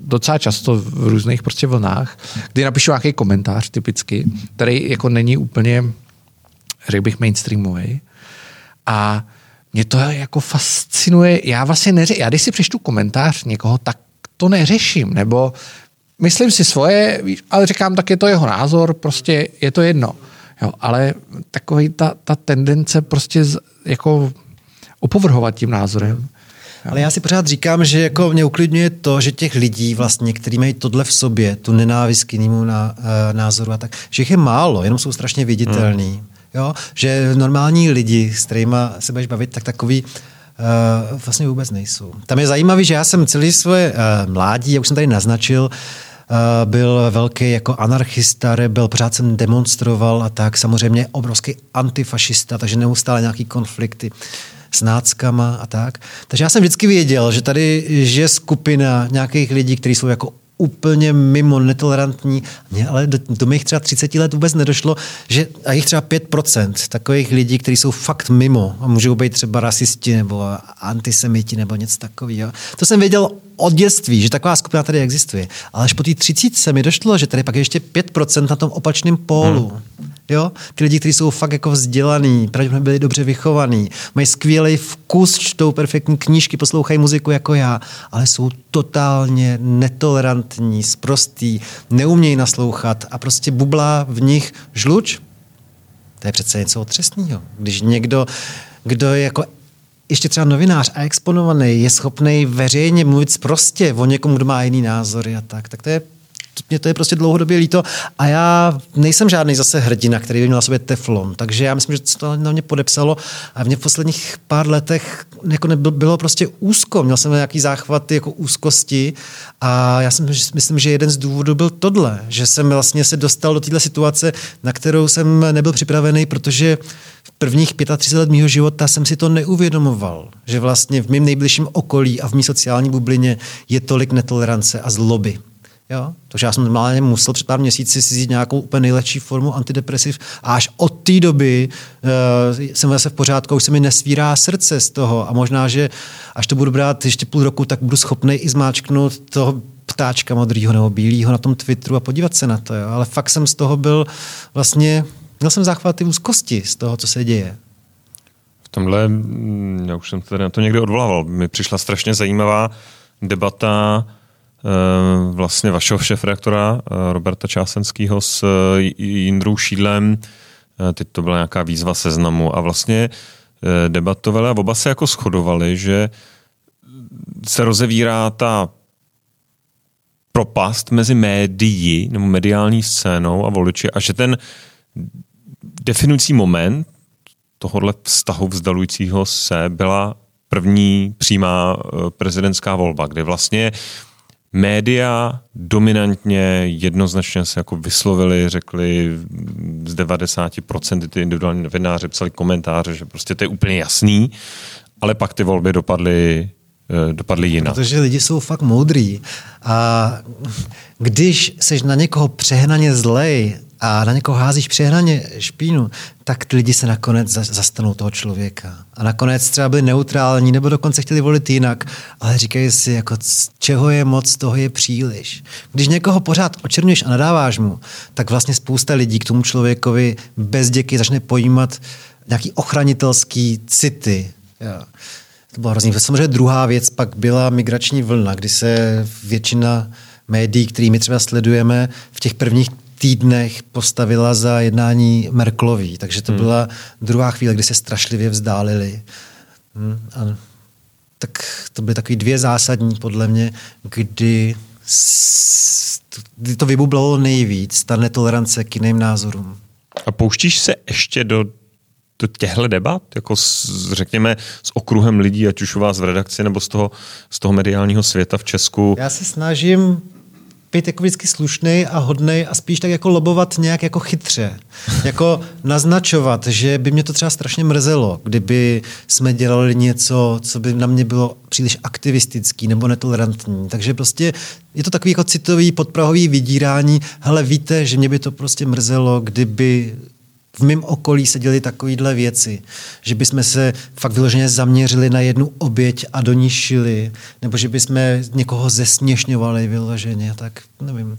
docela často v různých prostě vlnách, kdy napíšu nějaký komentář typicky, který jako není úplně, řekl bych, mainstreamový. A mě to jako fascinuje. Já vlastně neři, já když si přečtu komentář někoho, tak to neřeším, nebo myslím si svoje, ale říkám, tak je to jeho názor, prostě je to jedno. Jo, ale takový ta, ta tendence prostě z, jako opovrhovat tím názorem. Ale já si pořád říkám, že jako mě uklidňuje to, že těch lidí vlastně, kteří mají tohle v sobě, tu nenávist k jinému ná, uh, názoru a tak, že jich je málo, jenom jsou strašně viditelní. Hmm. Jo? Že normální lidi, s kterými se budeš bavit, tak takový uh, uh, vlastně vůbec nejsou. Tam je zajímavé, že já jsem celý svoje uh, mládí, jak už jsem tady naznačil, uh, byl velký jako anarchista, rebel, pořád jsem demonstroval a tak, samozřejmě obrovský antifašista, takže neustále nějaký konflikty s náckama a tak. Takže já jsem vždycky věděl, že tady je skupina nějakých lidí, kteří jsou jako úplně mimo, netolerantní. Mně ale do, do mých třeba 30 let vůbec nedošlo, že a jich třeba 5% takových lidí, kteří jsou fakt mimo a můžou být třeba rasisti nebo antisemiti nebo něco takového. To jsem věděl od dětství, že taková skupina tady existuje. Ale až po té 30 se mi došlo, že tady pak je ještě 5% na tom opačném pólu. Hmm. Jo? Ty lidi, kteří jsou fakt jako vzdělaný, pravděpodobně byli dobře vychovaný, mají skvělý vkus, čtou perfektní knížky, poslouchají muziku jako já, ale jsou totálně netolerantní, sprostý, neumějí naslouchat a prostě bublá v nich žluč. To je přece něco otřesného. Když někdo, kdo je jako ještě třeba novinář a exponovaný je schopný veřejně mluvit prostě o někom, kdo má jiný názory a tak, tak to je mě to je prostě dlouhodobě líto. A já nejsem žádný zase hrdina, který by měl na sobě teflon, takže já myslím, že to na mě podepsalo. A mě v posledních pár letech jako nebylo, bylo prostě úzko, měl jsem nějaký záchvat jako úzkosti. A já si myslím, že jeden z důvodů byl tohle, že jsem vlastně se dostal do této situace, na kterou jsem nebyl připravený, protože prvních 35 let mého života jsem si to neuvědomoval, že vlastně v mém nejbližším okolí a v mé sociální bublině je tolik netolerance a zloby. Jo? Takže já jsem normálně musel před pár měsíci si vzít nějakou úplně nejlepší formu antidepresiv a až od té doby uh, jsem zase v pořádku, už se mi nesvírá srdce z toho a možná, že až to budu brát ještě půl roku, tak budu schopný i zmáčknout toho ptáčka modrýho nebo bílého na tom Twitteru a podívat se na to. Jo? Ale fakt jsem z toho byl vlastně, měl jsem záchvaty úzkosti z toho, co se děje. V tomhle, mm, já už jsem tady na to někdy odvolával, mi přišla strašně zajímavá debata Eh, vlastně vašeho šefredaktora eh, Roberta Čásenského s eh, Jindrou Šídlem. Teď to byla nějaká výzva seznamu a vlastně debatovali a oba se jako shodovali, že se rozevírá ta propast mezi médií nebo mediální scénou a voliči a že ten definující moment tohohle vztahu vzdalujícího se byla první přímá prezidentská volba, kde vlastně média dominantně jednoznačně se jako vyslovili, řekli z 90% ty individuální novináři psali komentáře, že prostě to je úplně jasný, ale pak ty volby dopadly eh, dopadly jinak. Protože lidi jsou fakt moudrý. A když seš na někoho přehnaně zlej a na někoho házíš přehnaně špínu, tak ty lidi se nakonec zastanou toho člověka. A nakonec třeba byli neutrální, nebo dokonce chtěli volit jinak, ale říkají si, jako čeho je moc, toho je příliš. Když někoho pořád očernuješ a nadáváš mu, tak vlastně spousta lidí k tomu člověkovi bez děky začne pojímat nějaký ochranitelský city. Jo. To bylo hrozný. Samozřejmě druhá věc pak byla migrační vlna, kdy se většina médií, kterými třeba sledujeme, v těch prvních týdnech postavila za jednání Merklový. Takže to hmm. byla druhá chvíle, kdy se strašlivě vzdálili. Hmm. A tak to byly takové dvě zásadní, podle mě, kdy, kdy to vybublalo nejvíc, ta netolerance k jiným názorům. A pouštíš se ještě do do těchto debat, jako s, řekněme s okruhem lidí, ať už u vás v redakci nebo z toho, z toho mediálního světa v Česku? Já se snažím být jako vždycky slušný a hodný a spíš tak jako lobovat nějak jako chytře. <laughs> Jako naznačovat, že by mě to třeba strašně mrzelo, kdyby jsme dělali něco, co by na mě bylo příliš aktivistický nebo netolerantní. Takže prostě je to takový jako citový podprahový vydírání. Hele, víte, že mě by to prostě mrzelo, kdyby v mém okolí se děly takovéhle věci, že bychom se fakt vyloženě zaměřili na jednu oběť a do ní šili, nebo že bychom někoho zesměšňovali vyloženě, tak nevím.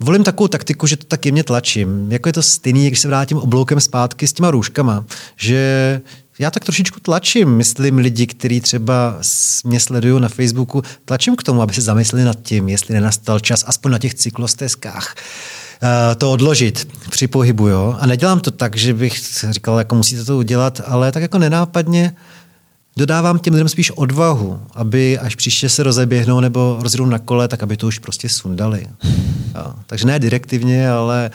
Volím takovou taktiku, že to tak jemně tlačím. Jako je to stejný, když se vrátím obloukem zpátky s těma růžkama, že já tak trošičku tlačím, myslím lidi, kteří třeba mě sledují na Facebooku, tlačím k tomu, aby se zamysleli nad tím, jestli nenastal čas, aspoň na těch cyklostezkách, Eh, to odložit při pohybu. Jo? A nedělám to tak, že bych říkal, jako musíte to udělat, ale tak jako nenápadně dodávám těm lidem spíš odvahu, aby až příště se rozeběhnou nebo rozjedou na kole, tak aby to už prostě sundali. Jo? Takže ne direktivně, ale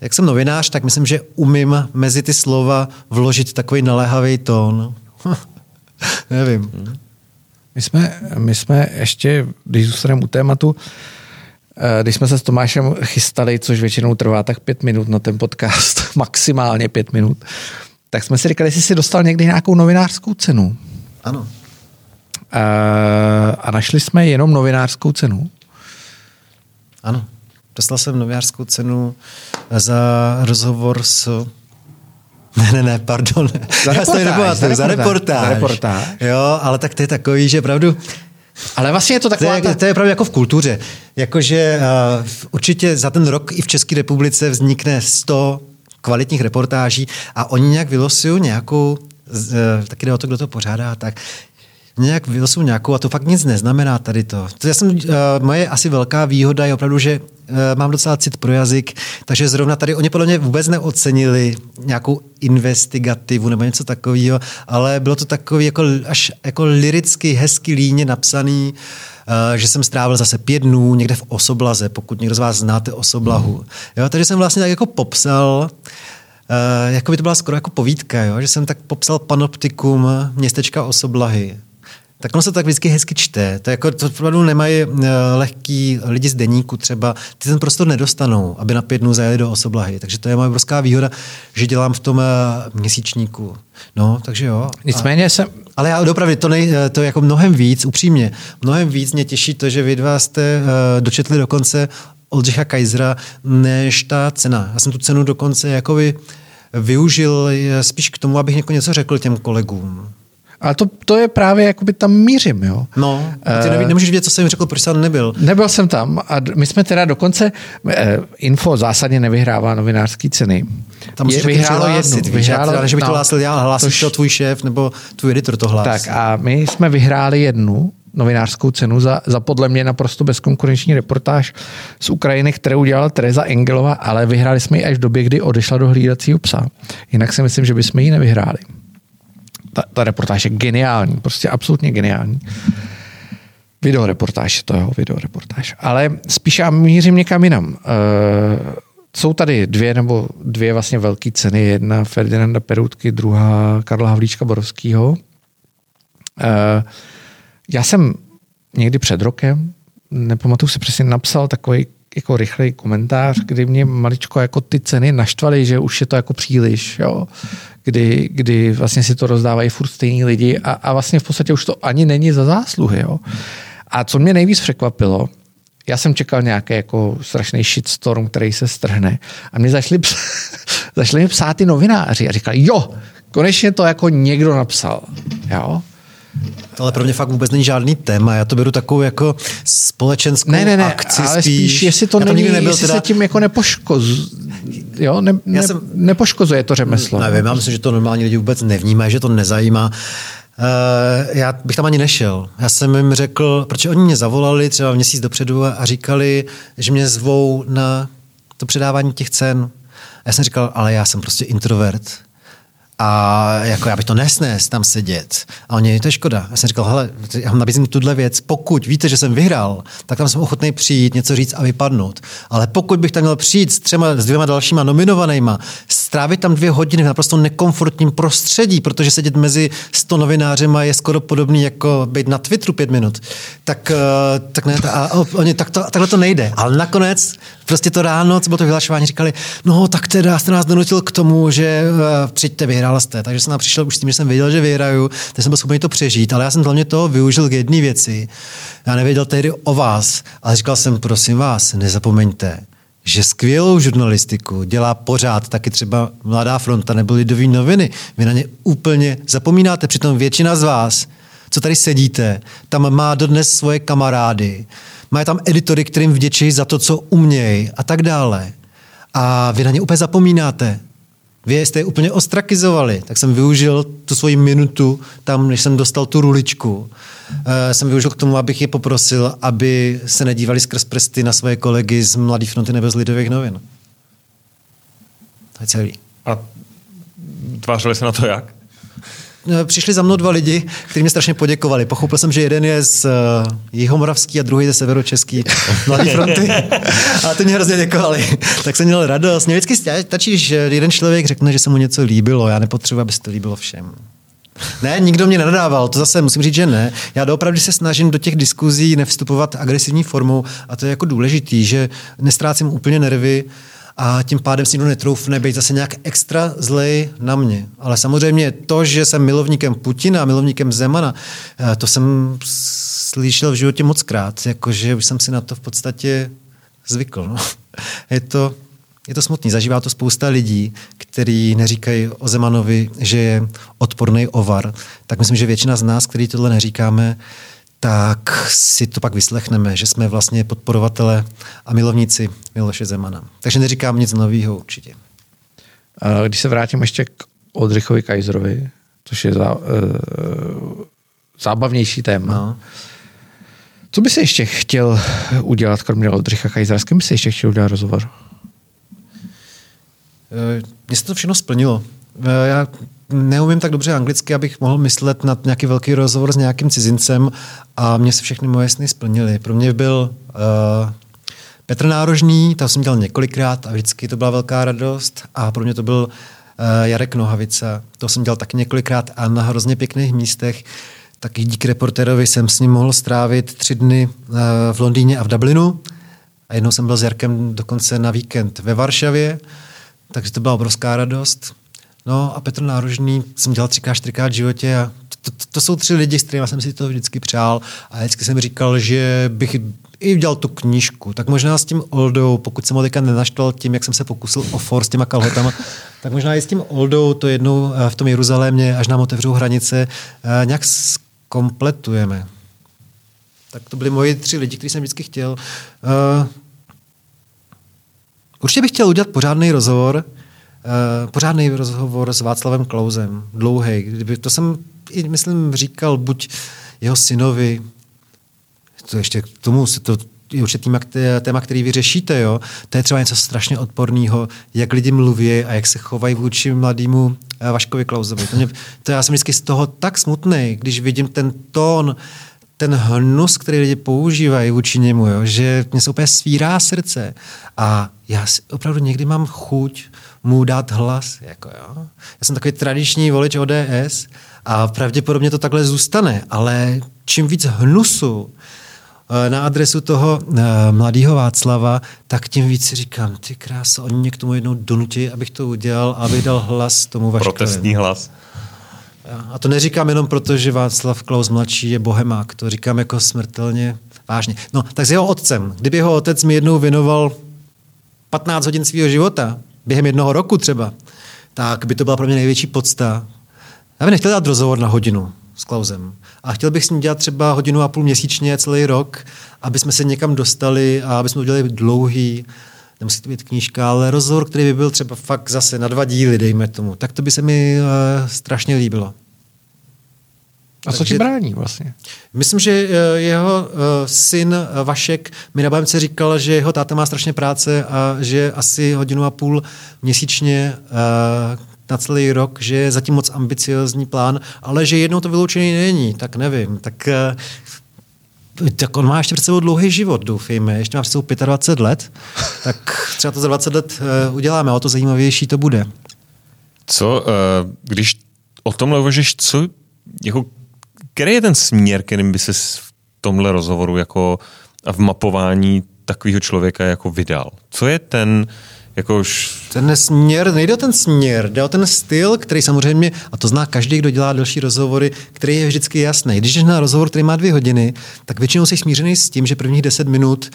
jak jsem novinář, tak myslím, že umím mezi ty slova vložit takový naléhavý tón. <laughs> Nevím. My jsme, my jsme ještě, když zůstaneme u tématu, Eh, když jsme se s Tomášem chystali, což většinou trvá tak pět minut na ten podcast, <laughs> maximálně pět minut, tak jsme si říkali, jestli jsi dostal někdy nějakou novinářskou cenu. Ano. Eh, a našli jsme jenom novinářskou cenu. Ano. Dostal jsem novinářskou cenu za rozhovor s <laughs> ne, ne, ne, pardon. Za <laughs> reportáž. Za reportáž. Za reportáž. Za reportáž. Jo, ale tak to je takový, že pravdu ale vlastně je to taková... To je, ta... to je právě jako v kultuře. Jakože uh, určitě za ten rok i v České republice vznikne 100 kvalitních reportáží a oni nějak vylosují nějakou, eh, taky jde o to, kdo to pořádá, tak nějak vylosují nějakou a to fakt nic neznamená tady to. to já jsem, uh, moje asi velká výhoda je opravdu, že uh, mám docela cit pro jazyk, takže zrovna tady oni podle mě vůbec neocenili nějakou investigativu nebo něco takového, ale bylo to takový jako, až jako liricky hezky líně napsaný, uh, že jsem strávil zase pět dnů někde v Osoblaze, pokud někdo z vás znáte Osoblahu. Jo, takže jsem vlastně tak jako popsal, Uh, jako by to byla skoro jako povídka, jo? že jsem tak popsal panoptikum městečka Osoblahy tak ono se tak vždycky hezky čte. To, jako, to opravdu nemají uh, lehký lidi z deníku třeba, ty ten prostor nedostanou, aby na pět dnů zajeli do Osoblahy. Takže to je moje obrovská výhoda, že dělám v tom uh, měsíčníku. No, takže jo. Nicméně a, jsem... Ale já opravdu, to, nej, eh, to je jako mnohem víc, upřímně, mnohem víc mě těší to, že vy dva jste uh, dočetli dokonce Oldřicha Kajzera, než ta cena. Já jsem tu cenu dokonce jakoby využil spíš k tomu, abych něco řekl těm kolegům. Ale to, to je právě, jakoby tam mířím, jo. No, a ty neví, nemůžeš vědět, co jsem řekl, proč jsem nebyl. Nebyl jsem tam a my jsme teda dokonce, eh, Info zásadně nevyhrává novinářské ceny. Tam je vyhrálo jednu. Vyhrálo, než bych no, to hlásil já, hlásí to tvůj šéf nebo tvůj editor to hlásí. Tak a my jsme vyhráli jednu novinářskou cenu za, za podle mě naprosto bezkonkurenční reportáž z Ukrajiny, kterou udělala Teresa Engelova, ale vyhráli jsme ji až v době, kdy odešla do hlídacího psa. Jinak si myslím, že bychom ji nevyhráli ta, ta reportáž je geniální, prostě absolutně geniální. Videoreportáž, to jeho videoreportáž. Ale spíš já mířím někam jinam. Uh, jsou tady dvě nebo dvě vlastně velké ceny. Jedna Ferdinanda Perutky, druhá Karla Havlíčka Borovského. Uh, já jsem někdy před rokem, nepamatuju si přesně, napsal takový jako rychlej komentář, kdy mě maličko jako ty ceny naštvaly, že už je to jako příliš, jo kdy, kdy vlastně si to rozdávají furt stejní lidi a, a vlastně v podstatě už to ani není za zásluhy. Jo. A co mě nejvíc překvapilo, já jsem čekal nějaký jako strašný shitstorm, který se strhne. A mě zašli, <laughs> zašli mi psát ty novináři a říkali, jo, konečně to jako někdo napsal. Jo? Ale pro mě fakt vůbec není žádný téma. Já to beru takovou jako společenskou ne, ne, ne, akci ale spíš. spíš jestli to není, nebyl jestli teda... se tím jako nepoškoz, jo, ne, ne, jsem, nepoškozuje to řemeslo. Nevím, já myslím, že to normální lidi vůbec nevnímají, že to nezajímá. Uh, já bych tam ani nešel. Já jsem jim řekl, proč oni mě zavolali třeba měsíc dopředu a říkali, že mě zvou na to předávání těch cen. A já jsem říkal, ale já jsem prostě introvert a jako já bych to nesnes tam sedět. A oni, to je škoda. Já jsem říkal, hele, já nabízím tuhle věc, pokud víte, že jsem vyhrál, tak tam jsem ochotný přijít, něco říct a vypadnout. Ale pokud bych tam měl přijít s třema, s dvěma dalšíma nominovanýma, strávit tam dvě hodiny v naprosto nekomfortním prostředí, protože sedět mezi sto novinářema je skoro podobný jako být na Twitteru pět minut, tak, eh, tak ne, a, oni, tak to, takhle to nejde. Ale nakonec prostě to ráno, co bylo to vyhlašování, říkali, no tak teda jste nás donutil k tomu, že uh, přijďte, vyhrál jste. Takže jsem přišel už s tím, že jsem věděl, že vyhraju, tak jsem byl schopný to přežít, ale já jsem hlavně toho využil k jedné věci. Já nevěděl tedy o vás, ale říkal jsem, prosím vás, nezapomeňte, že skvělou žurnalistiku dělá pořád taky třeba Mladá fronta nebo Lidové noviny. Vy na ně úplně zapomínáte, přitom většina z vás, co tady sedíte, tam má dodnes svoje kamarády, má tam editory, kterým vděčí za to, co umějí a tak dále. A vy na ně úplně zapomínáte. Vy jste je úplně ostrakizovali, tak jsem využil tu svoji minutu tam, než jsem dostal tu ruličku. Uh, jsem využil k tomu, abych je poprosil, aby se nedívali skrz prsty na svoje kolegy z Mladé fronty nebo z Lidových novin. To je celý. A tvářili se na to jak? Eh, přišli za mnou dva lidi, kteří mi strašně poděkovali. Pochopil jsem, že jeden je z uh, Jihomoravský a druhý ze Severočeský <laughs> Mladý fronty. A ty mě hrozně děkovali. tak jsem měl radost. Mě vždycky stačí, že jeden člověk řekne, že se mu něco líbilo. Já nepotřebuji, aby se to líbilo všem. Ne, nikdo mě nenadával, to zase musím říct, že ne. Já doopravdy se snažím do těch diskuzí nevstupovat agresivní formou a to je jako důležitý, že nestrácím úplně nervy, a tím pádem si nikdo netroufne být zase nějak extra zlej na mě. Ale samozřejmě to, že jsem milovníkem Putina, milovníkem Zemana, eh, to jsem slyšel v životě moc krát, jakože už jsem si na to v podstatě zvykl. No. <laughs> Je to, je to smutný. Zažívá to spousta lidí, kteří neříkají o Zemanovi, že je odporný ovar. Tak myslím, že většina z nás, kteří tohle neříkáme, tak si to pak vyslechneme, že jsme vlastně podporovatele a milovníci Miloše Zemana. Takže neříkám nic nového určitě. Když se vrátím ještě k Oldřichovi Kajzerovi, což je zá, uh, zábavnější téma. No. Co by se ještě chtěl udělat, kromě Oldřicha Kajzera? S kým by se ještě chtěl udělat rozhovor? Mně se to všechno splnilo. Já neumím tak dobře anglicky, abych mohl myslet na nějaký velký rozhovor s nějakým cizincem a mě se všechny moje sny splnily. Pro mě byl uh, Petr Nárožný, to jsem dělal několikrát a vždycky to byla velká radost a pro mě to byl uh, Jarek Nohavica, to jsem dělal taky několikrát a na hrozně pěkných místech. Taky díky reportérovi jsem s ním mohl strávit tři dny uh, v Londýně a v Dublinu a jednou jsem byl s Jarkem dokonce na víkend ve Varšavě, takže to byla obrovská radost. No a Petr Nárožný jsem dělal třikrát, čtyřikrát v životě a to, to, to, jsou tři lidi, s kterými jsem si to vždycky přál a vždycky jsem říkal, že bych i udělal tu knížku, tak možná s tím Oldou, pokud jsem ho teďka nenaštval tím, jak jsem se pokusil o for s těma kalhotama, <laughs> tak možná i s tím Oldou to jednou eh, v tom Jeruzalémě, až nám otevřou hranice, eh, nějak kompletujeme. Tak to byli moji tři lidi, kteří jsem vždycky chtěl. Uh, určitě bych chtěl udělat pořádný rozhovor, uh, pořádný rozhovor s Václavem Klausem, dlouhý. Kdyby, to jsem, myslím, říkal buď jeho synovi, to ještě k tomu se to je určitě téma, který vy řešíte, jo. To je třeba něco strašně odporného, jak lidi mluví a jak se chovají vůči mladému eh, Vaškovi Klausovi. To, mě, to já jsem vždycky z toho tak smutný, když vidím ten tón, ten hnus, který lidi používají vůči němu, jo, že mě se úplně svírá srdce. A já si opravdu někdy mám chuť mu dát hlas. Jako jo. Já jsem takový tradiční volič ODS a pravděpodobně to takhle zůstane, ale čím víc hnusu Eh, na adresu toho uh, mladého Václava, tak tím víc si říkám, ty krása, oni mě k tomu jednou donutí, abych to udělal, aby dal hlas tomu Vaškovi. Protestní hlas. A to neříkám jenom proto, že Václav Klaus mladší je bohemák, to říkám jako smrtelně vážně. No, tak s jeho otcem. Kdyby jeho otec mi jednou věnoval 15 hodin svého života, během jednoho roku třeba, tak by to byla pro mě největší podsta. Já bych nechtěl dát rozhovor na hodinu s Klausem. A chtěl bych s ním dělat třeba hodinu a půl měsíčně celý rok, aby jsme se někam dostali a aby jsme udělali dlouhý, nemusí to být knížka, ale rozhovor, který by byl třeba fakt zase na dva díly, dejme tomu. Tak to by se mi uh, strašně líbilo. A co ti brání vlastně? Myslím, že eh, jeho uh, syn Vašek mi na bájemce říkal, že jeho táta má strašně práce a že asi hodinu a půl měsíčně na celý rok, že je zatím moc ambiciozní plán, ale že jednou to vyloučený není, tak nevím. Tak eh, tak on má ještě před sebou dlouhý život, doufejme. Ještě má před sebou 25 let, tak třeba to za 20 let uděláme, o to zajímavější to bude. Co, když o tomhle uvažuješ, co, jako, který je ten směr, kterým by se v tomhle rozhovoru jako a v mapování takového člověka jako vydal? Co je ten, uh, jako už... Ten směr, nejde o ten směr, jde o ten styl, který samozřejmě, a to zná každý, kdo dělá další rozhovory, který je vždycky jasný. Když jdeš na rozhovor, který má dvě hodiny, tak většinou jsi smířený s tím, že prvních deset minut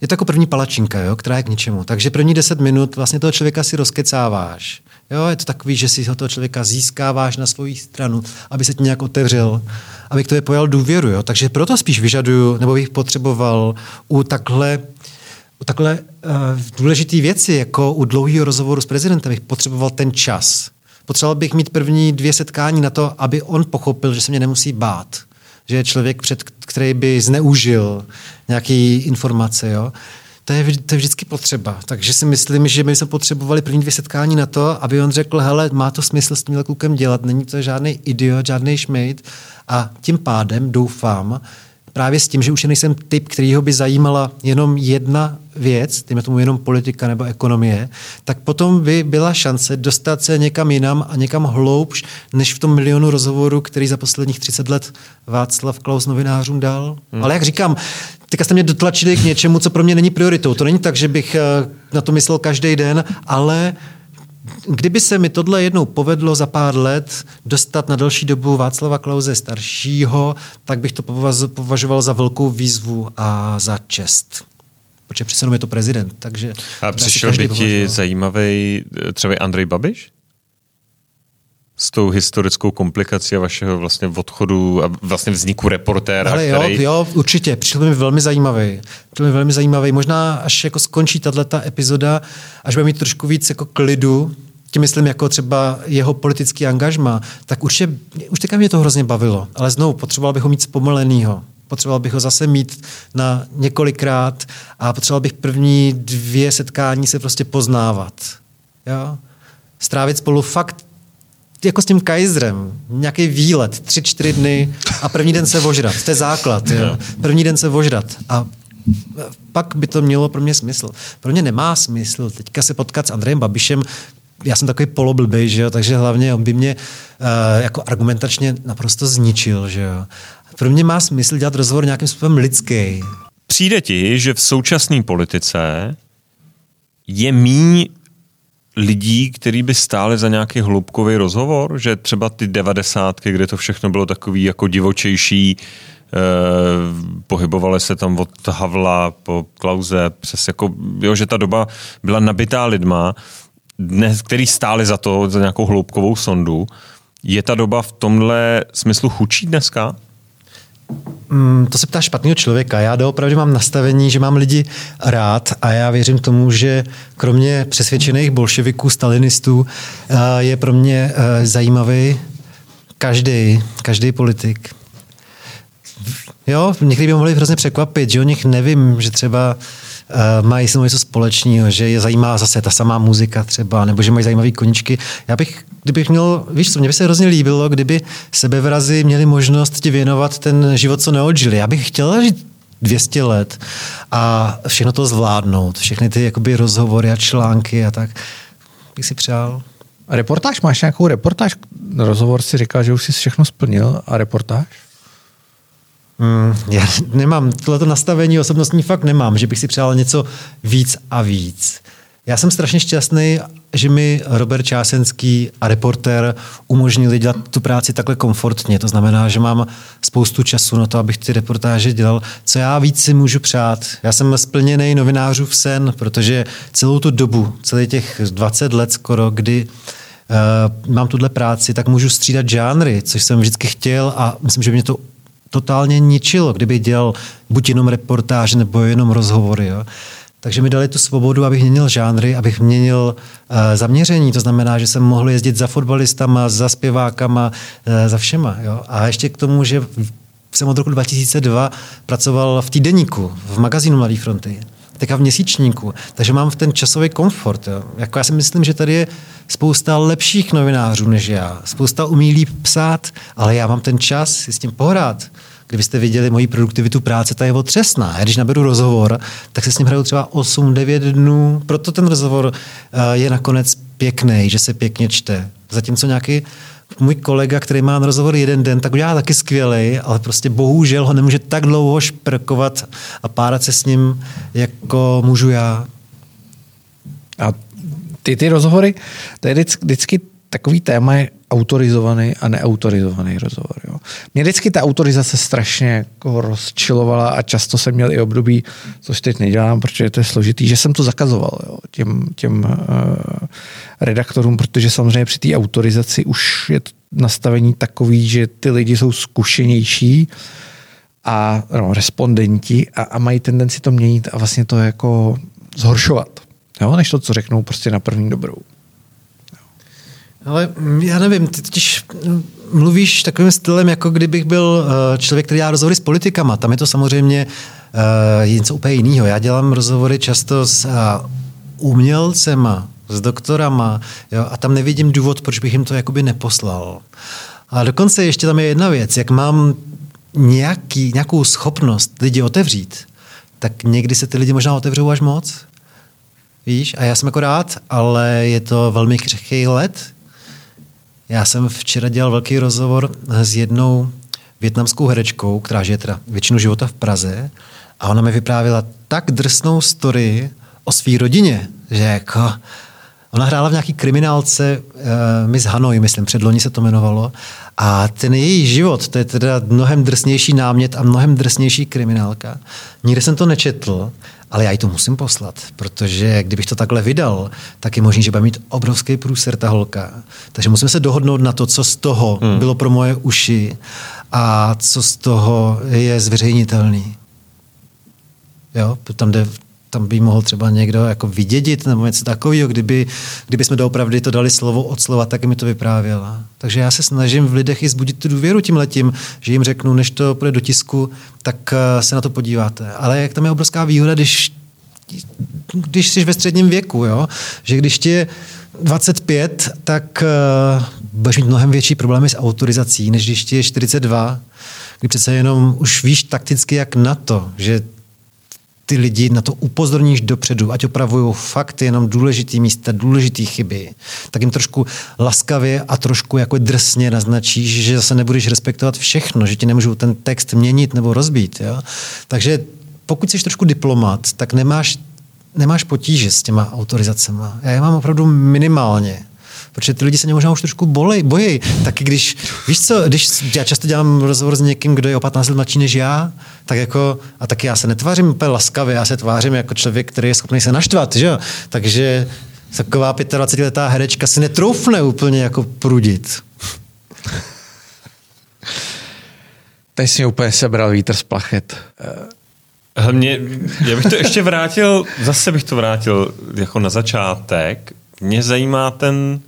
je to jako první palačinka, jo, která je k ničemu. Takže první deset minut vlastně toho člověka si rozkecáváš. Jo, je to takový, že si toho člověka získáváš na svoji stranu, aby se ti nějak otevřel, aby k tobě pojal důvěru. Jo. Takže proto spíš vyžaduju, nebo bych potřeboval u takhle u takhle uh, důležité věci, jako u dlouhého rozhovoru s prezidentem, bych potřeboval ten čas. Potřeboval bych mít první dvě setkání na to, aby on pochopil, že se mě nemusí bát. Že je člověk, před, který by zneužil nějaké informace. Jo? To je, to je vždycky potřeba. Takže si myslím, že my jsme potřebovali první dvě setkání na to, aby on řekl, hele, má to smysl s tímhle klukem dělat, není to žádný idiot, žádný šmejt. A tím pádem doufám, právě s tím, že už nejsem typ, kterýho by zajímala jenom jedna věc, tím tomu jenom politika nebo ekonomie, tak potom by byla šance dostat se někam jinam a někam hloubš, než v tom milionu rozhovorů, který za posledních 30 let Václav Klaus novinářům dal. Hmm. Ale jak říkám, teďka jste mě dotlačili k něčemu, co pro mě není prioritou. To není tak, že bych eh, na to myslel každý den, ale kdyby se mi tohle jednou povedlo za pár let dostat na další dobu Václava Klauze staršího, tak bych to považoval za velkou výzvu a za čest. Protože přece je to prezident. Takže a přišel by ti zajímavý eh, třeba Andrej Babiš? S tou historickou komplikací a vašeho vlastně odchodu a vlastně vzniku reportéra, Ale jo, který... jo, určitě, přišel mi velmi zajímavý. Přišel mi velmi zajímavý. Možná až jako skončí tato epizoda, až bude mít trošku víc jako klidu, tím myslím jako třeba jeho politický angažma, tak určitě, už teďka mě to hrozně bavilo, ale znovu potřeboval bych ho mít zpomalenýho. Potřeboval bych ho zase mít na několikrát a potřeboval bych první dvě setkání se prostě poznávat. Jo? Strávit spolu fakt jako s tím Kaiserem, nějaký výlet, tři, čtyři dny a první den se vožrat. To je základ. Jo? První den se vožrat. A pak by to mělo pro mě smysl. Pro mě nemá smysl teďka se potkat s Andrejem Babišem, já jsem takový poloblbej, že jo, takže hlavně on by mě uh, jako argumentačně naprosto zničil, že jo. Pro mě má smysl dělat rozhovor nějakým způsobem lidský. Přijde ti, že v současné politice je míň lidí, kteří by stáli za nějaký hloubkový rozhovor, že třeba ty devadesátky, kde to všechno bylo takový jako divočejší, eh, pohybovali se tam od Havla po Klauze, přes jako, jo, že ta doba byla nabitá lidma, dnes, který stáli za to, za nějakou hloubkovou sondu. Je ta doba v tomhle smyslu chučí dneska? Mm, to se ptá špatného člověka. Já doopravdy mám nastavení, že mám lidi rád a já věřím tomu, že kromě přesvědčených bolševiků, stalinistů eh, je pro mě eh, zajímavý každý, každý politik. Jo, někdy by mohli hrozně překvapit, že o nich nevím, že třeba uh, mají se něco společného, že je zajímá zase ta samá muzika třeba, nebo že mají zajímavé koničky. Já bych, kdybych měl, víš co, mě by se hrozně líbilo, kdyby sebevrazy měli možnost ti věnovat ten život, co neodžili. Já bych chtěl žít 200 let a všechno to zvládnout, všechny ty jakoby rozhovory a články a tak bych si přál. A reportáž? Máš nějakou reportáž? Rozhovor si říkal, že už jsi všechno splnil a reportáž? Mm, já nemám tohleto nastavení osobnostní fakt nemám, že bych si přál něco víc a víc. Já jsem strašně šťastný, že mi Robert Čásenský a reporter umožnili dělat tu práci takhle komfortně. To znamená, že mám spoustu času na to, abych ty reportáže dělal. Co já víc si můžu přát? Já jsem splněný novinářů v sen, protože celou tu dobu, celý těch 20 let skoro, kdy uh, mám tuhle práci, tak můžu střídat žánry, což jsem vždycky chtěl a myslím, že mě to totálně ničilo, kdyby dělal buď jenom reportáže nebo jenom rozhovory. Jo. Takže mi dali tu svobodu, abych měnil žánry, abych měnil uh, zaměření. To znamená, že jsem mohl jezdit za fotbalistama, za zpěvákama, uh, za všema. Jo. A ještě k tomu, že jsem od roku 2002 pracoval v týdeníku, v magazínu Mladé fronty teďka v měsíčníku. Takže mám v ten časový komfort. Jo. Jako já si myslím, že tady je spousta lepších novinářů než já. Spousta umí líp psát, ale já mám ten čas si s tím pohrát. Kdybyste viděli moji produktivitu práce, ta je otřesná. Já když naberu rozhovor, tak se s ním hraju třeba 8-9 dnů, proto ten rozhovor eh, je nakonec pěkný, že se pěkně čte. Zatímco nějaký můj kolega, který má na rozhovor jeden den, tak udělá taky skvělej, ale prostě bohužel ho nemůže tak dlouho šprkovat a párat se s ním, jako můžu já. A ty, ty rozhovory, to je vždycky, vždycky takový téma autorizovaný a neautorizovaný rozhovor. Jo. Mě vždycky ta autorizace strašně jako rozčilovala a často jsem měl i období, což teď nedělám, protože to je složitý, že jsem to zakazoval jo, těm, těm uh, redaktorům, protože samozřejmě při té autorizaci už je to nastavení takový, že ty lidi jsou zkušenější a no, respondenti a, a mají tendenci to měnit a vlastně to jako zhoršovat, jo, než to, co řeknou prostě na první dobrou. Ale já nevím, ty totiž mluvíš takovým stylem, jako kdybych byl eh, člověk, který dělá rozhovory s politikama. Tam je to samozřejmě uh, něco úplně jiného. Já dělám rozhovory často s uh, umělcema, s doktorama jo, a tam nevidím důvod, proč bych jim to jakoby neposlal. A dokonce ještě tam je jedna věc, jak mám nějaký, nějakou schopnost lidi otevřít, tak někdy se ty lidi možná otevřou až moc. Víš, a já jsem jako rád, ale je to velmi křehký let, já jsem včera dělal velký rozhovor s jednou větnamskou herečkou, která žije teda většinu života v Praze a ona mi vyprávěla tak drsnou story o své rodině, že jako Ona hrála v nějaký kriminálce uh, Miss Hanoi, myslím, předloni se to jmenovalo. A ten její život, to je teda mnohem drsnější námět a mnohem drsnější kriminálka. Nikde jsem to nečetl, ale já ji to musím poslat, protože kdybych to takhle vydal, tak je možný, že bude mít obrovský průser ta holka. Takže musíme se dohodnout na to, co z toho hmm. bylo pro moje uši a co z toho je zveřejnitelný. Jo, tam jde tam by mohl třeba někdo jako vydědit nebo něco takového, kdyby, kdyby jsme doopravdy to dali slovo od slova, tak mi to vyprávěla. Takže já se snažím v lidech i zbudit tu důvěru tím letím, že jim řeknu, než to půjde do tisku, tak eh, se na to podíváte. Ale jak tam je obrovská výhoda, když, když jsi ve středním věku, jo? že když ti je 25, tak uh, budeš mít mnohem větší problémy s autorizací, než když ti je 42, kdy přece jenom už víš takticky jak na to, že ty lidi na to upozorníš dopředu, ať opravují fakt jenom důležitý místa, důležitý chyby, tak jim trošku laskavě a trošku jako drsně naznačíš, že zase nebudeš respektovat všechno, že ti nemůžou ten text měnit nebo rozbít. Jo? Takže pokud jsi trošku diplomat, tak nemáš, nemáš potíže s těma autorizacemi. Já je mám opravdu minimálně protože ty lidi se mě možná už trošku bolej, bojí. Taky když, víš co, když já často dělám rozhovor s někým, kdo je o 15 let mladší než já, tak jako, a taky já se netvářím úplně laskavě, já se tvářím jako člověk, který je schopný se naštvat, že jo? Takže taková 25-letá herečka si netroufne úplně jako prudit. Teď si úplně sebral vítr z plachet. Mě, já bych to ještě vrátil, zase bych to vrátil jako na začátek. Mě zajímá ten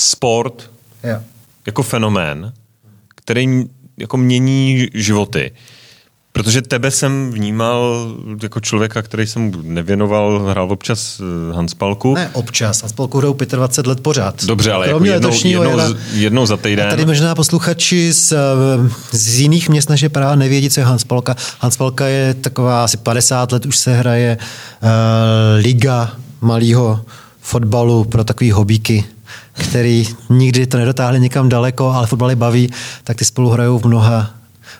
sport yeah. jako fenomén, který jako mění životy. Protože tebe jsem vnímal jako člověka, který jsem nevěnoval, hrál občas eh, Hanspalku. Ne občas, Hanspalku hrajou 25 let pořád. Dobře, ale jako jednou, jednou, jednou za týden. A tady možná posluchači z, eh, z jiných měst je Praha nevědí, co je Hanspalka. Hanspalka je taková asi 50 let, už se hraje uh, liga malého fotbalu pro takový hobíky který nikdy to nedotáhli někam daleko, ale fotbal je baví, tak ty spolu hrajou v mnoha,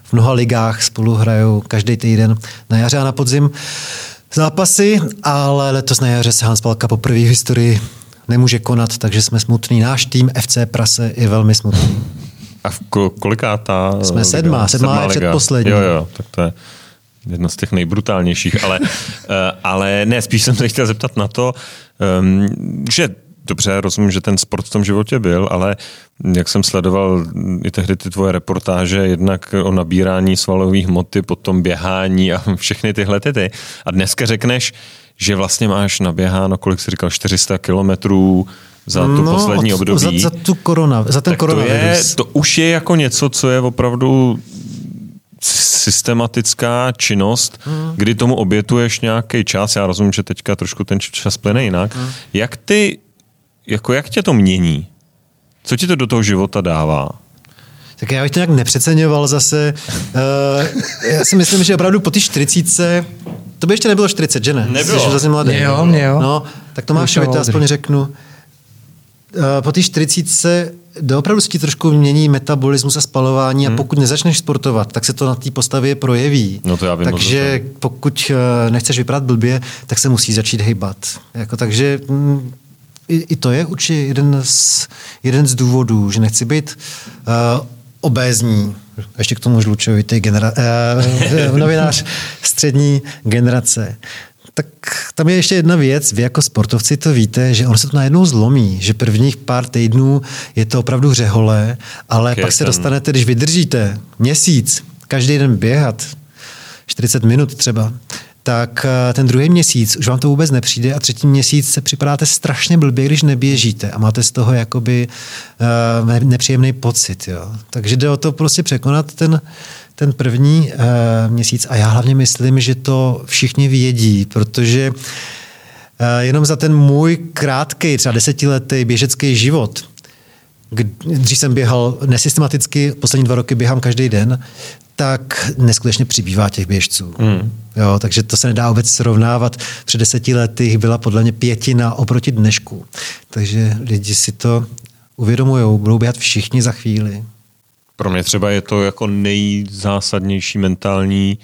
v mnoha ligách, spolu hrajou každý týden na jaře a na podzim zápasy, ale letos na jaře se Hans Palka poprvé v historii nemůže konat, takže jsme smutný. Náš tým FC Prase je velmi smutný. A v kolikátá? Jsme sedmá, sedmá, sedmá je předposlední. Jo, jo, tak to je jedna z těch nejbrutálnějších, ale, <laughs> eh, ale ne, spíš jsem se chtěl zeptat na to, ehm, že dobře, rozumím, že ten sport v tom životě byl, ale jak jsem sledoval i tehdy ty tvoje reportáže, jednak o nabírání svalových hmoty, potom běhání a <laughs> všechny tyhle ty. A dneska řekneš, že vlastně máš naběháno, kolik jsi říkal, 400 kilometrů za tu no, poslední od, období. Za, za, tu korona, za ten koronavirus. To, je, to už je jako něco, co je opravdu systematická činnost, hmm. kdy tomu obětuješ nějaký čas. Já rozumím, že teďka trošku ten čas plyne jinak. Hmm. Jak ty jako jak tě to mění? Co ti to do toho života dává? Tak já bych to nějak nepřeceňoval zase. Uh, já si myslím, že opravdu po té 40 to by ještě nebylo 40, že ne? Nebylo. Jsi zase mladý. Mě jo, mě jo. No, tak Tomášovi to aspoň řeknu. Uh, po té 40 doopravdu se ti trošku mění metabolismus a spalování hmm. a pokud nezačneš sportovat, tak se to na té postavě projeví. No to já vím, takže pokud uh, nechceš vypadat blbě, tak se musí začít hejbat. Jako, takže mm, i, i to je určitě jeden z, jeden z důvodů, že nechci být uh, obézní, ještě k tomu žlučovitý genera- uh, <laughs> novinář střední generace. Tak tam je ještě jedna věc, vy jako sportovci to víte, že on se to najednou zlomí, že prvních pár týdnů je to opravdu řehole, ale okay, pak se ten... dostanete, když vydržíte měsíc, každý den běhat, 40 minut třeba, tak eh, ten druhý měsíc už vám to vůbec nepřijde a třetí měsíc se připadáte strašně blbě, když neběžíte a máte z toho jakoby uh, nepříjemný pocit. Jo. Takže jde o to prostě překonat ten, ten první uh, měsíc a já hlavně myslím, že to všichni vědí, protože uh, jenom za ten můj krátký, třeba desetiletý běžecký život, když jsem běhal nesystematicky, poslední dva roky běhám každý den, tak neskutečně přibývá těch běžců. Hmm. Jo, takže to se nedá vůbec srovnávat. Před deseti lety jich byla podle mě pětina oproti dnešku. Takže lidi si to uvědomují, budou běhat všichni za chvíli. Pro mě třeba je to jako nejzásadnější mentální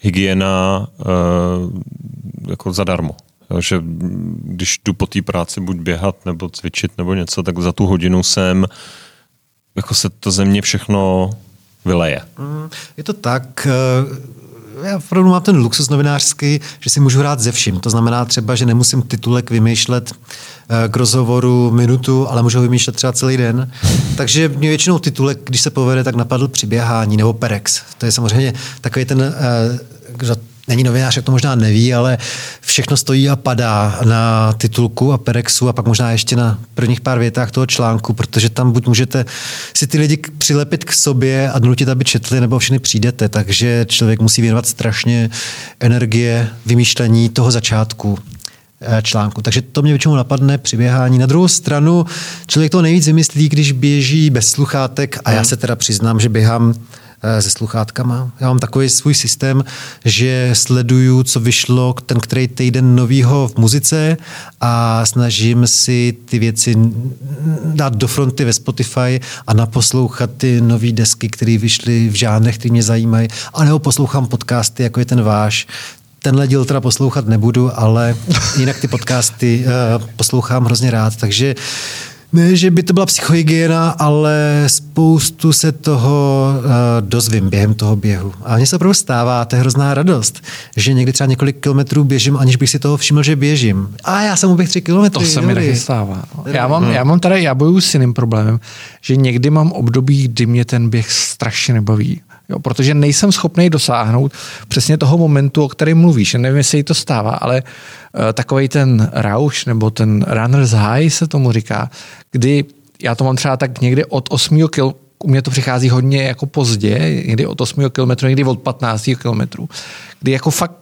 hygiena uh, jako zadarmo. Jo, že když jdu po té práci buď běhat nebo cvičit nebo něco, tak za tu hodinu jsem jako se to ze mě všechno vyleje. Mm, je to tak. Eh, já opravdu mám ten luxus novinářský, že si můžu hrát ze vším. To znamená třeba, že nemusím titulek vymýšlet eh, k rozhovoru minutu, ale můžu ho vymýšlet třeba celý den. Takže mě většinou titulek, když se povede, tak napadl při běhání nebo Perex. To je samozřejmě takový ten, eh, není novinář, jak to možná neví, ale všechno stojí a padá na titulku a perexu a pak možná ještě na prvních pár větách toho článku, protože tam buď můžete si ty lidi přilepit k sobě a nutit, aby četli, nebo všechny přijdete, takže člověk musí věnovat strašně energie vymýšlení toho začátku eh, článku. Takže to mě většinou napadne při běhání. Na druhou stranu člověk to nejvíc vymyslí, když běží bez sluchátek a já se teda přiznám, že běhám se sluchátkama. Já mám takový svůj systém, že sleduju, co vyšlo ten který týden novýho v muzice a snažím si ty věci dát do fronty ve Spotify a naposlouchat ty nové desky, které vyšly v žánrech, které mě zajímají. A nebo poslouchám podcasty, jako je ten váš, tenhle díl teda poslouchat nebudu, ale jinak ty podcasty uh, poslouchám hrozně rád, takže ne, že by to byla psychohygiena, ale spoustu se toho uh, dozvím během toho běhu. A mně se opravdu stává, to je hrozná radost, že někdy třeba několik kilometrů běžím, aniž bych si toho všiml, že běžím. A já jsem uběh tři kilometry. To se mi taky stává. No. Já mám, já mám tady, já bojuju s jiným problémem, že někdy mám období, kdy mě ten běh strašně nebaví. Jo, protože nejsem schopný dosáhnout přesně toho momentu, o kterém mluvíš. Nevím, jestli to stává, ale uh, takový ten rauš nebo ten runner's high se tomu říká, kdy já to mám třeba tak někdy od 8 kil, u mě to přichází hodně jako pozdě, někdy od 8 km, někdy od 15 km, kdy jako fakt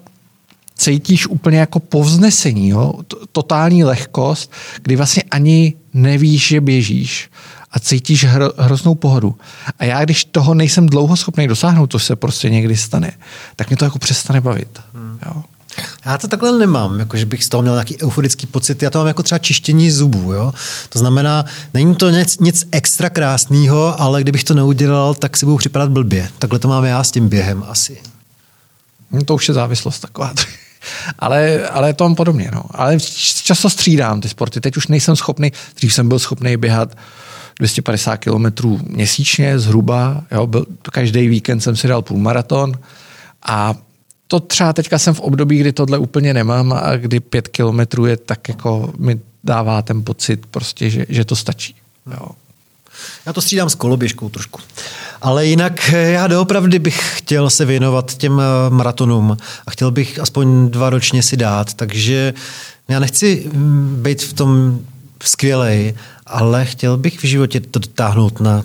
cítíš úplně jako povznesení, jo? totální lehkost, kdy vlastně ani nevíš, že běžíš a cítíš hro, hroznou pohodu. A já, když toho nejsem dlouho schopný dosáhnout, to se prostě někdy stane, tak mě to jako přestane bavit. Hmm. Jo. Já to takhle nemám, jako že bych z toho měl nějaký euforický pocit. Já to mám jako třeba čištění zubů. Jo? To znamená, není to nic, nic extra krásného, ale kdybych to neudělal, tak si budu připadat blbě. Takhle to mám já s tím během asi. No to už je závislost taková. <laughs> ale, ale to mám podobně. No. Ale často střídám ty sporty. Teď už nejsem schopný, dřív jsem byl schopný běhat 250 kilometrů měsíčně zhruba. Jo, byl, každý víkend jsem si dal půlmaraton a to třeba teďka jsem v období, kdy tohle úplně nemám a kdy pět kilometrů je tak jako mi dává ten pocit prostě, že, že to stačí. Jo. Já to střídám s koloběžkou trošku. Ale jinak eh, já doopravdy bych chtěl se věnovat těm eh, maratonům a chtěl bych aspoň dva ročně si dát, takže já nechci mm, být v tom skvělej, ale chtěl bych v životě to dotáhnout na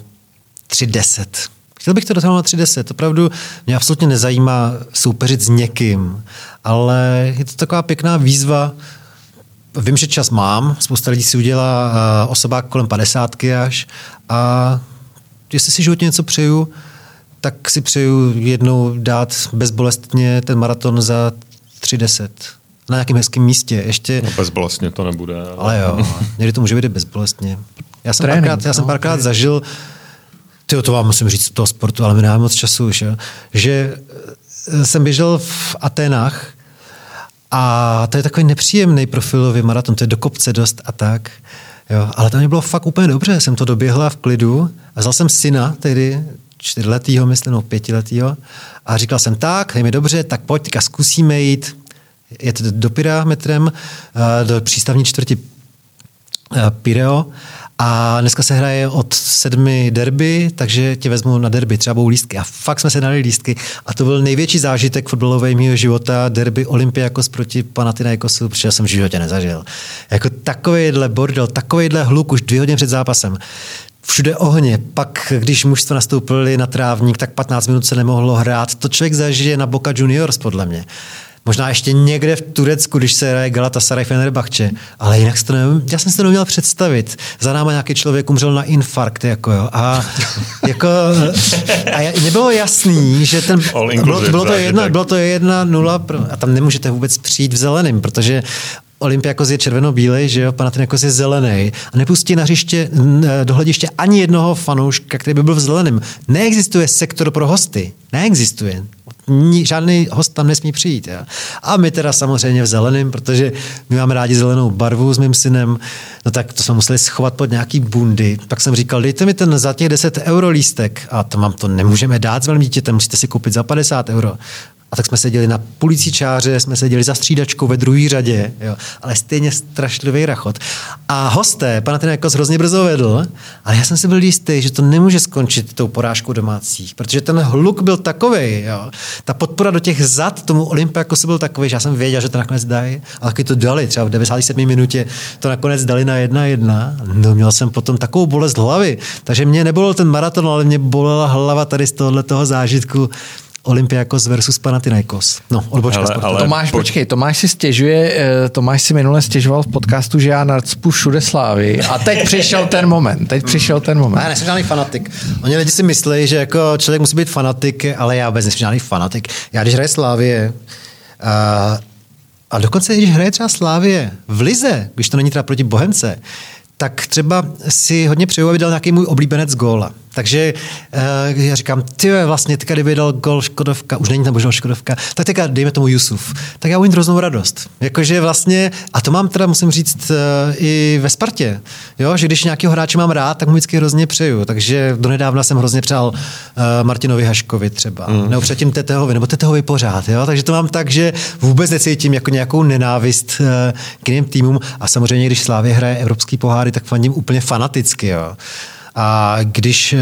3.10. Chtěl bych to dotáhnout na 3.10. Opravdu mě absolutně nezajímá soupeřit s někým, ale je to taková pěkná výzva. Vím, že čas mám, spousta lidí si udělá uh, osobák kolem 50 až a jestli si životně něco přeju, tak si přeju jednou dát bezbolestně ten maraton za 3.10 na nějakém hezkém místě. Ještě... No bezbolestně to nebude. Ale, ale jo, <laughs> někdy to může být bezbolestně. Já jsem Trénink, párkrát, já jsem no, párkrát okay. zažil, tyjo, to vám musím říct toho sportu, ale mi nemám moc času už, jo, že eh, jsem běžel v Aténách a to je takový nepříjemný profilový maraton, to je do kopce dost a tak. Jo, ale to mi bylo fakt úplně dobře, jsem to doběhla v klidu a vzal jsem syna, tedy čtyřletýho, myslím, no pětiletýho, a říkal jsem tak, je mi dobře, tak pojď, teďka zkusíme jít jet do Pira metrem, eh, do přístavní čtvrti eh, Pireo a dneska se hraje od sedmi derby, takže tě vezmu na derby, třeba budou lístky. A fakt jsme se dali lístky. A to byl největší zážitek fotbalového mého života, derby Olympiakos proti Panathinaikosu, protože jsem v životě nezažil. Jako takovýhle bordel, takovýhle hluk už dvě hodiny před zápasem všude ohně. Pak, když mužstvo nastoupili na trávník, tak 15 minut se nemohlo hrát. To člověk zažije na Boca Juniors, podle mě. Možná ještě někde v Turecku, když se hraje Galatasaray Fenerbahce, ale jinak to nevím, já jsem si to neměl představit. Za náma nějaký člověk umřel na infarkt, jako jo. A, <laughs> jako, a nebylo jasný, že ten, bylo, bylo, to jedna, bylo to jedna nula a tam nemůžete vůbec přijít v zeleným, protože Olympiakos je červeno-bílej, že jo, Panathinaikos je zelený a nepustí na hřiště, do hlediště ani jednoho fanouška, který by byl v zeleném. Neexistuje sektor pro hosty. Neexistuje žádný host tam nesmí přijít. Ja. A my teda samozřejmě v zeleném, protože my máme rádi zelenou barvu s mým synem, no tak to jsme museli schovat pod nějaký bundy. Pak jsem říkal, dejte mi ten za těch 10 euro lístek a to vám to nemůžeme dát s velmi dítětem, musíte si koupit za 50 euro. A tak jsme seděli na půlící čáře, jsme seděli za střídačkou ve druhé řadě, jo. ale stejně strašlivý rachot. A hosté, pana jako hrozně brzo vedl, ale já jsem si byl jistý, že to nemůže skončit tou porážkou domácích, protože ten hluk byl takový, ta podpora do těch zad tomu Olympiakosu byl takový, že já jsem věděl, že to nakonec dají, a taky to dali, třeba v 97. minutě to nakonec dali na jedna jedna. No, měl jsem potom takovou bolest hlavy, takže mě nebylo ten maraton, ale mě bolela hlava tady z tohohle toho zážitku Olympiakos versus Panathinaikos. No, odbočka ale, ale Tomáš, po... počkej, Tomáš si stěžuje, eh, Tomáš si minule stěžoval v podcastu, že já nacpu všude slávy a teď přišel ten moment, teď přišel ten moment. Ne, nejsem žádný fanatik. Oni lidi si myslí, že jako člověk musí být fanatik, ale já vůbec nejsem žádný fanatik. Já když hraje Slávě, a, a dokonce když hraje třeba Slávě v Lize, když to není teda proti Bohemce, tak třeba si hodně přeju, aby dal nějaký můj oblíbenec góla. Takže uh, já říkám, ty vlastně, teďka kdyby dal gol Škodovka, už není tam bohužel Škodovka, tak teďka dejme tomu Jusuf. Tak já umím hroznou radost. Jakože vlastně, a to mám teda, musím říct, uh, i ve Spartě, jo? že když nějakého hráče mám rád, tak mu vždycky hrozně přeju. Takže donedávna jsem hrozně přál uh, Martinovi Haškovi třeba, mm. nebo předtím Tetehovi, nebo Tetehovi pořád. Jo? Takže to mám tak, že vůbec necítím jako nějakou nenávist uh, k jiným týmům a samozřejmě, když Slávě hraje evropský poháry, tak fandím úplně fanaticky. Jo? A když, eh,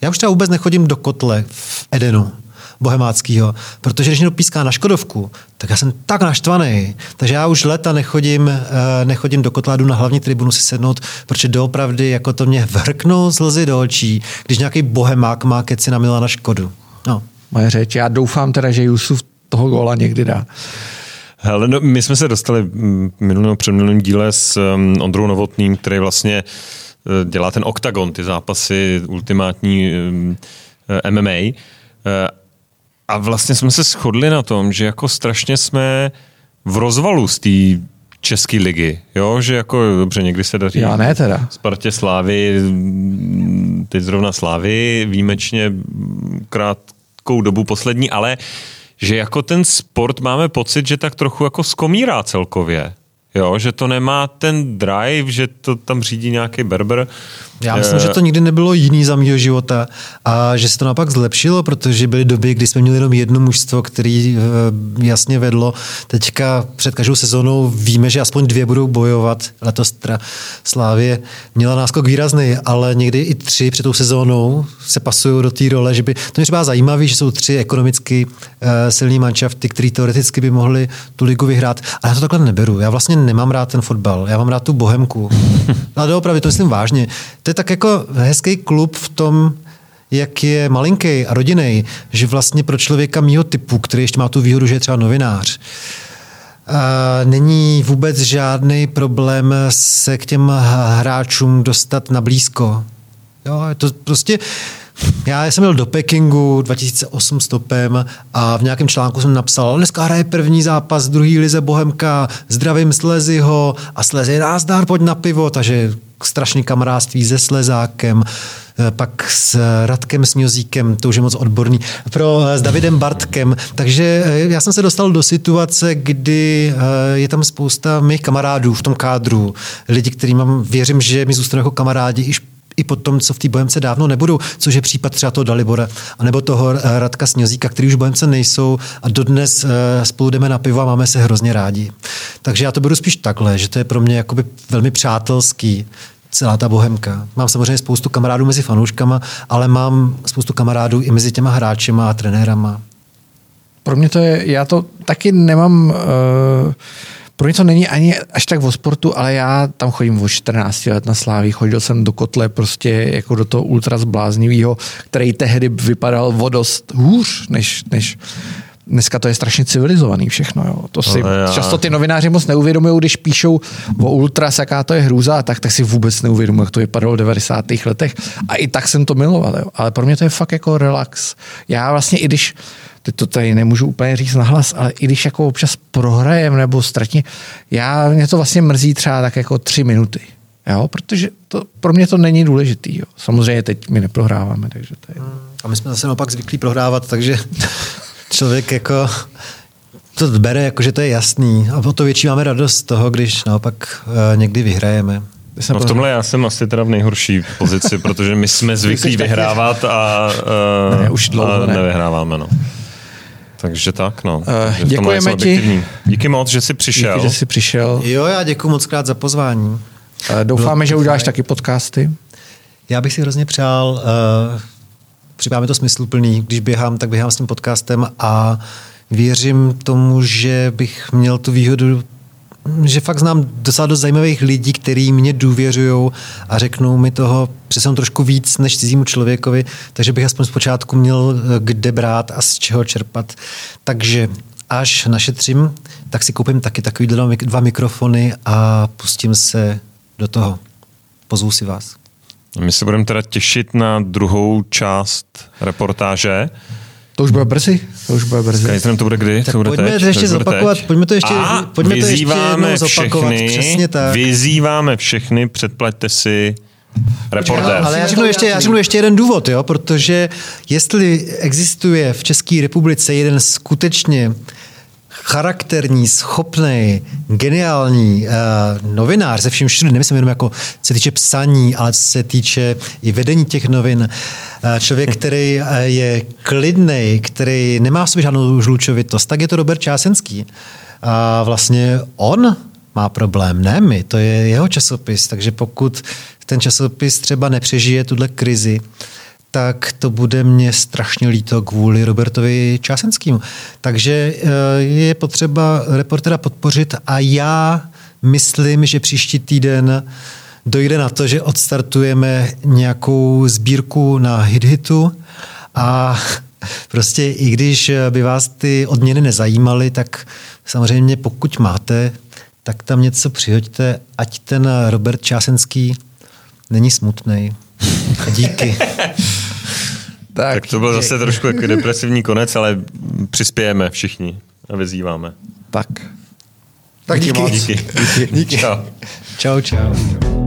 já už třeba vůbec nechodím do kotle v Edenu, bohemáckého, protože když někdo píská na Škodovku, tak já jsem tak naštvaný, takže já už leta nechodím, eh, nechodím do kotládu na hlavní tribunu si sednout, protože doopravdy jako to mě vrknou slzy do očí, když nějaký bohemák má keci na Milana Škodu. No. Moje řeč, já doufám teda, že Jusuf toho góla někdy dá. Hele, no, my jsme se dostali minulého předminulém díle s um, Ondrou Novotným, který vlastně uh, dělá ten oktagon, ty zápasy ultimátní eh, MMA. Eh, a vlastně jsme se shodli na tom, že jako strašně jsme v rozvalu z té české ligy, jo, že jako dobře, někdy se daří. Já ne teda. Spartě Slávy, teď zrovna Slávy, výjimečně krátkou dobu poslední, ale že jako ten sport máme pocit, že tak trochu jako skomírá celkově. Jo, že to nemá ten drive, že to tam řídí nějaký berber. Já myslím, že to nikdy nebylo jiný za mého života a že se to naopak zlepšilo, protože byly doby, kdy jsme měli jenom jedno mužstvo, který uh, jasně vedlo. Teďka před každou sezónou víme, že aspoň dvě budou bojovat. Letos tra Slávě měla náskok výrazný, ale někdy i tři před tou sezónou se pasují do té role, že by to mě třeba zajímavé, že jsou tři ekonomicky uh, silní manšafty, který teoreticky by mohli tu ligu vyhrát. A já to takhle neberu. Já vlastně nemám rád ten fotbal, já mám rád tu bohemku. <laughs> Ale opravdu to myslím vážně. To je tak jako hezký klub v tom, jak je malinký a rodinej, že vlastně pro člověka mýho typu, který ještě má tu výhodu, že je třeba novinář, není vůbec žádný problém se k těm hráčům dostat na blízko. Jo, je to prostě, já jsem byl do Pekingu 2008 stopem a v nějakém článku jsem napsal, dneska hraje první zápas druhý lize Bohemka, zdravím Sleziho a Slezi, názdar, pojď na pivo, takže strašný kamarádství se Slezákem, eh, pak s Radkem Smězíkem, to už je moc odborný, pro, eh, s Davidem Bartkem. Takže eh, já jsem se dostal do situace, kdy je tam spousta mých kamarádů v tom kádru, lidi, kterým věřím, že mi zůstanou jako kamarádi i i po tom, co v té Bohemce dávno nebudou, což je případ třeba toho Dalibora, anebo toho eh, Radka Snězíka, který už Bohemce nejsou a dodnes eh, spolu jdeme na pivo a máme se hrozně rádi. Takže já to budu spíš takhle, že to je pro mě jakoby velmi přátelský celá ta bohemka. Mám samozřejmě spoustu kamarádů mezi fanouškama, ale mám spoustu kamarádů i mezi těma hráčema a trenérama. Pro mě to je, já to taky nemám uh pro mě to není ani až tak o sportu, ale já tam chodím o 14 let na Sláví, chodil jsem do kotle prostě jako do toho ultra zbláznivého, který tehdy vypadal o dost hůř, než, než dneska to je strašně civilizovaný všechno. Jo. To si já... často ty novináři moc neuvědomují, když píšou o ultras, jaká to je hrůza, tak, tak si vůbec neuvědomují, jak to vypadalo v 90. letech. A i tak jsem to miloval. Jo. Ale pro mě to je fakt jako relax. Já vlastně i když teď to tady nemůžu úplně říct nahlas, ale i když jako občas prohrajem nebo ztratně, já, mě to vlastně mrzí třeba tak jako tři minuty. Jo, protože to, pro mě to není důležitý. Jo. Samozřejmě teď my neprohráváme, takže to je... A my jsme zase naopak zvyklí prohrávat, takže <laughs> člověk jako to bere, jako že to je jasný. A o to větší máme radost z toho, když naopak uh, někdy vyhrajeme. No v tomhle já jsem asi teda v nejhorší pozici, protože my jsme <laughs> zvyklí vyhrávat a, uh, ne, už dlouho, a ne. nevyhráváme. No. Takže tak, no. Uh, děkujeme ti. Díky moc, že jsi přišel. Díky, že jsi přišel. Jo, já děkuji moc krát za pozvání. Uh, doufáme, že uděláš taky podcasty. Já bych si hrozně přál, uh, připadá mi to smysluplný, když běhám, tak běhám s tím podcastem a věřím tomu, že bych měl tu výhodu že fakt znám docela dost zajímavých lidí, kteří mě důvěřují a řeknou mi toho přesně trošku víc než cizímu člověkovi, takže bych aspoň zpočátku měl eh, kde brát a z čeho čerpat. Takže až našetřím, tak si koupím taky takový dva mikrofony a pustím se do toho. Pozvu si vás. My se budeme teda těšit na druhou část reportáže. To už bude brzy. To už bude brzy. Kajtrem to bude kdy? Tak to bude pojďme teď? to ještě zopakovat. Teď? Pojďme to ještě, A pojďme to ještě jednou zopakovat. Všechny, Přesně tak. Vyzýváme všechny, předplaťte si Reportér. Ale já řeknu, ještě, já řeknu ještě jeden důvod, jo, protože jestli existuje v České republice jeden skutečně charakterní, schopný, geniální uh, novinář se vším všude, nemyslím jenom jako se týče psaní, ale se týče i vedení těch novin. Uh, člověk, který uh, je klidný, který nemá v sobě žádnou žlučovitost, tak je to Robert Čásenský. A vlastně on má problém, ne my, to je jeho časopis, takže pokud ten časopis třeba nepřežije tuhle krizi, tak to bude mě strašně líto kvůli Robertovi Čásenskému. Takže eh, je potřeba reportera podpořit a já myslím, že příští týden dojde na to, že odstartujeme nějakou sbírku na hit-hitu a <laughs> prostě i když by vás ty odměny nezajímaly, tak samozřejmě pokud máte, tak tam něco přihoďte, ať ten Robert Čásenský není smutný. Díky. <laughs> tak, tak to byl zase trošku jako depresivní konec, ale přispějeme všichni a vyzýváme. Tak. Tak díky. Díky. díky. díky. Čau. Čau, čau.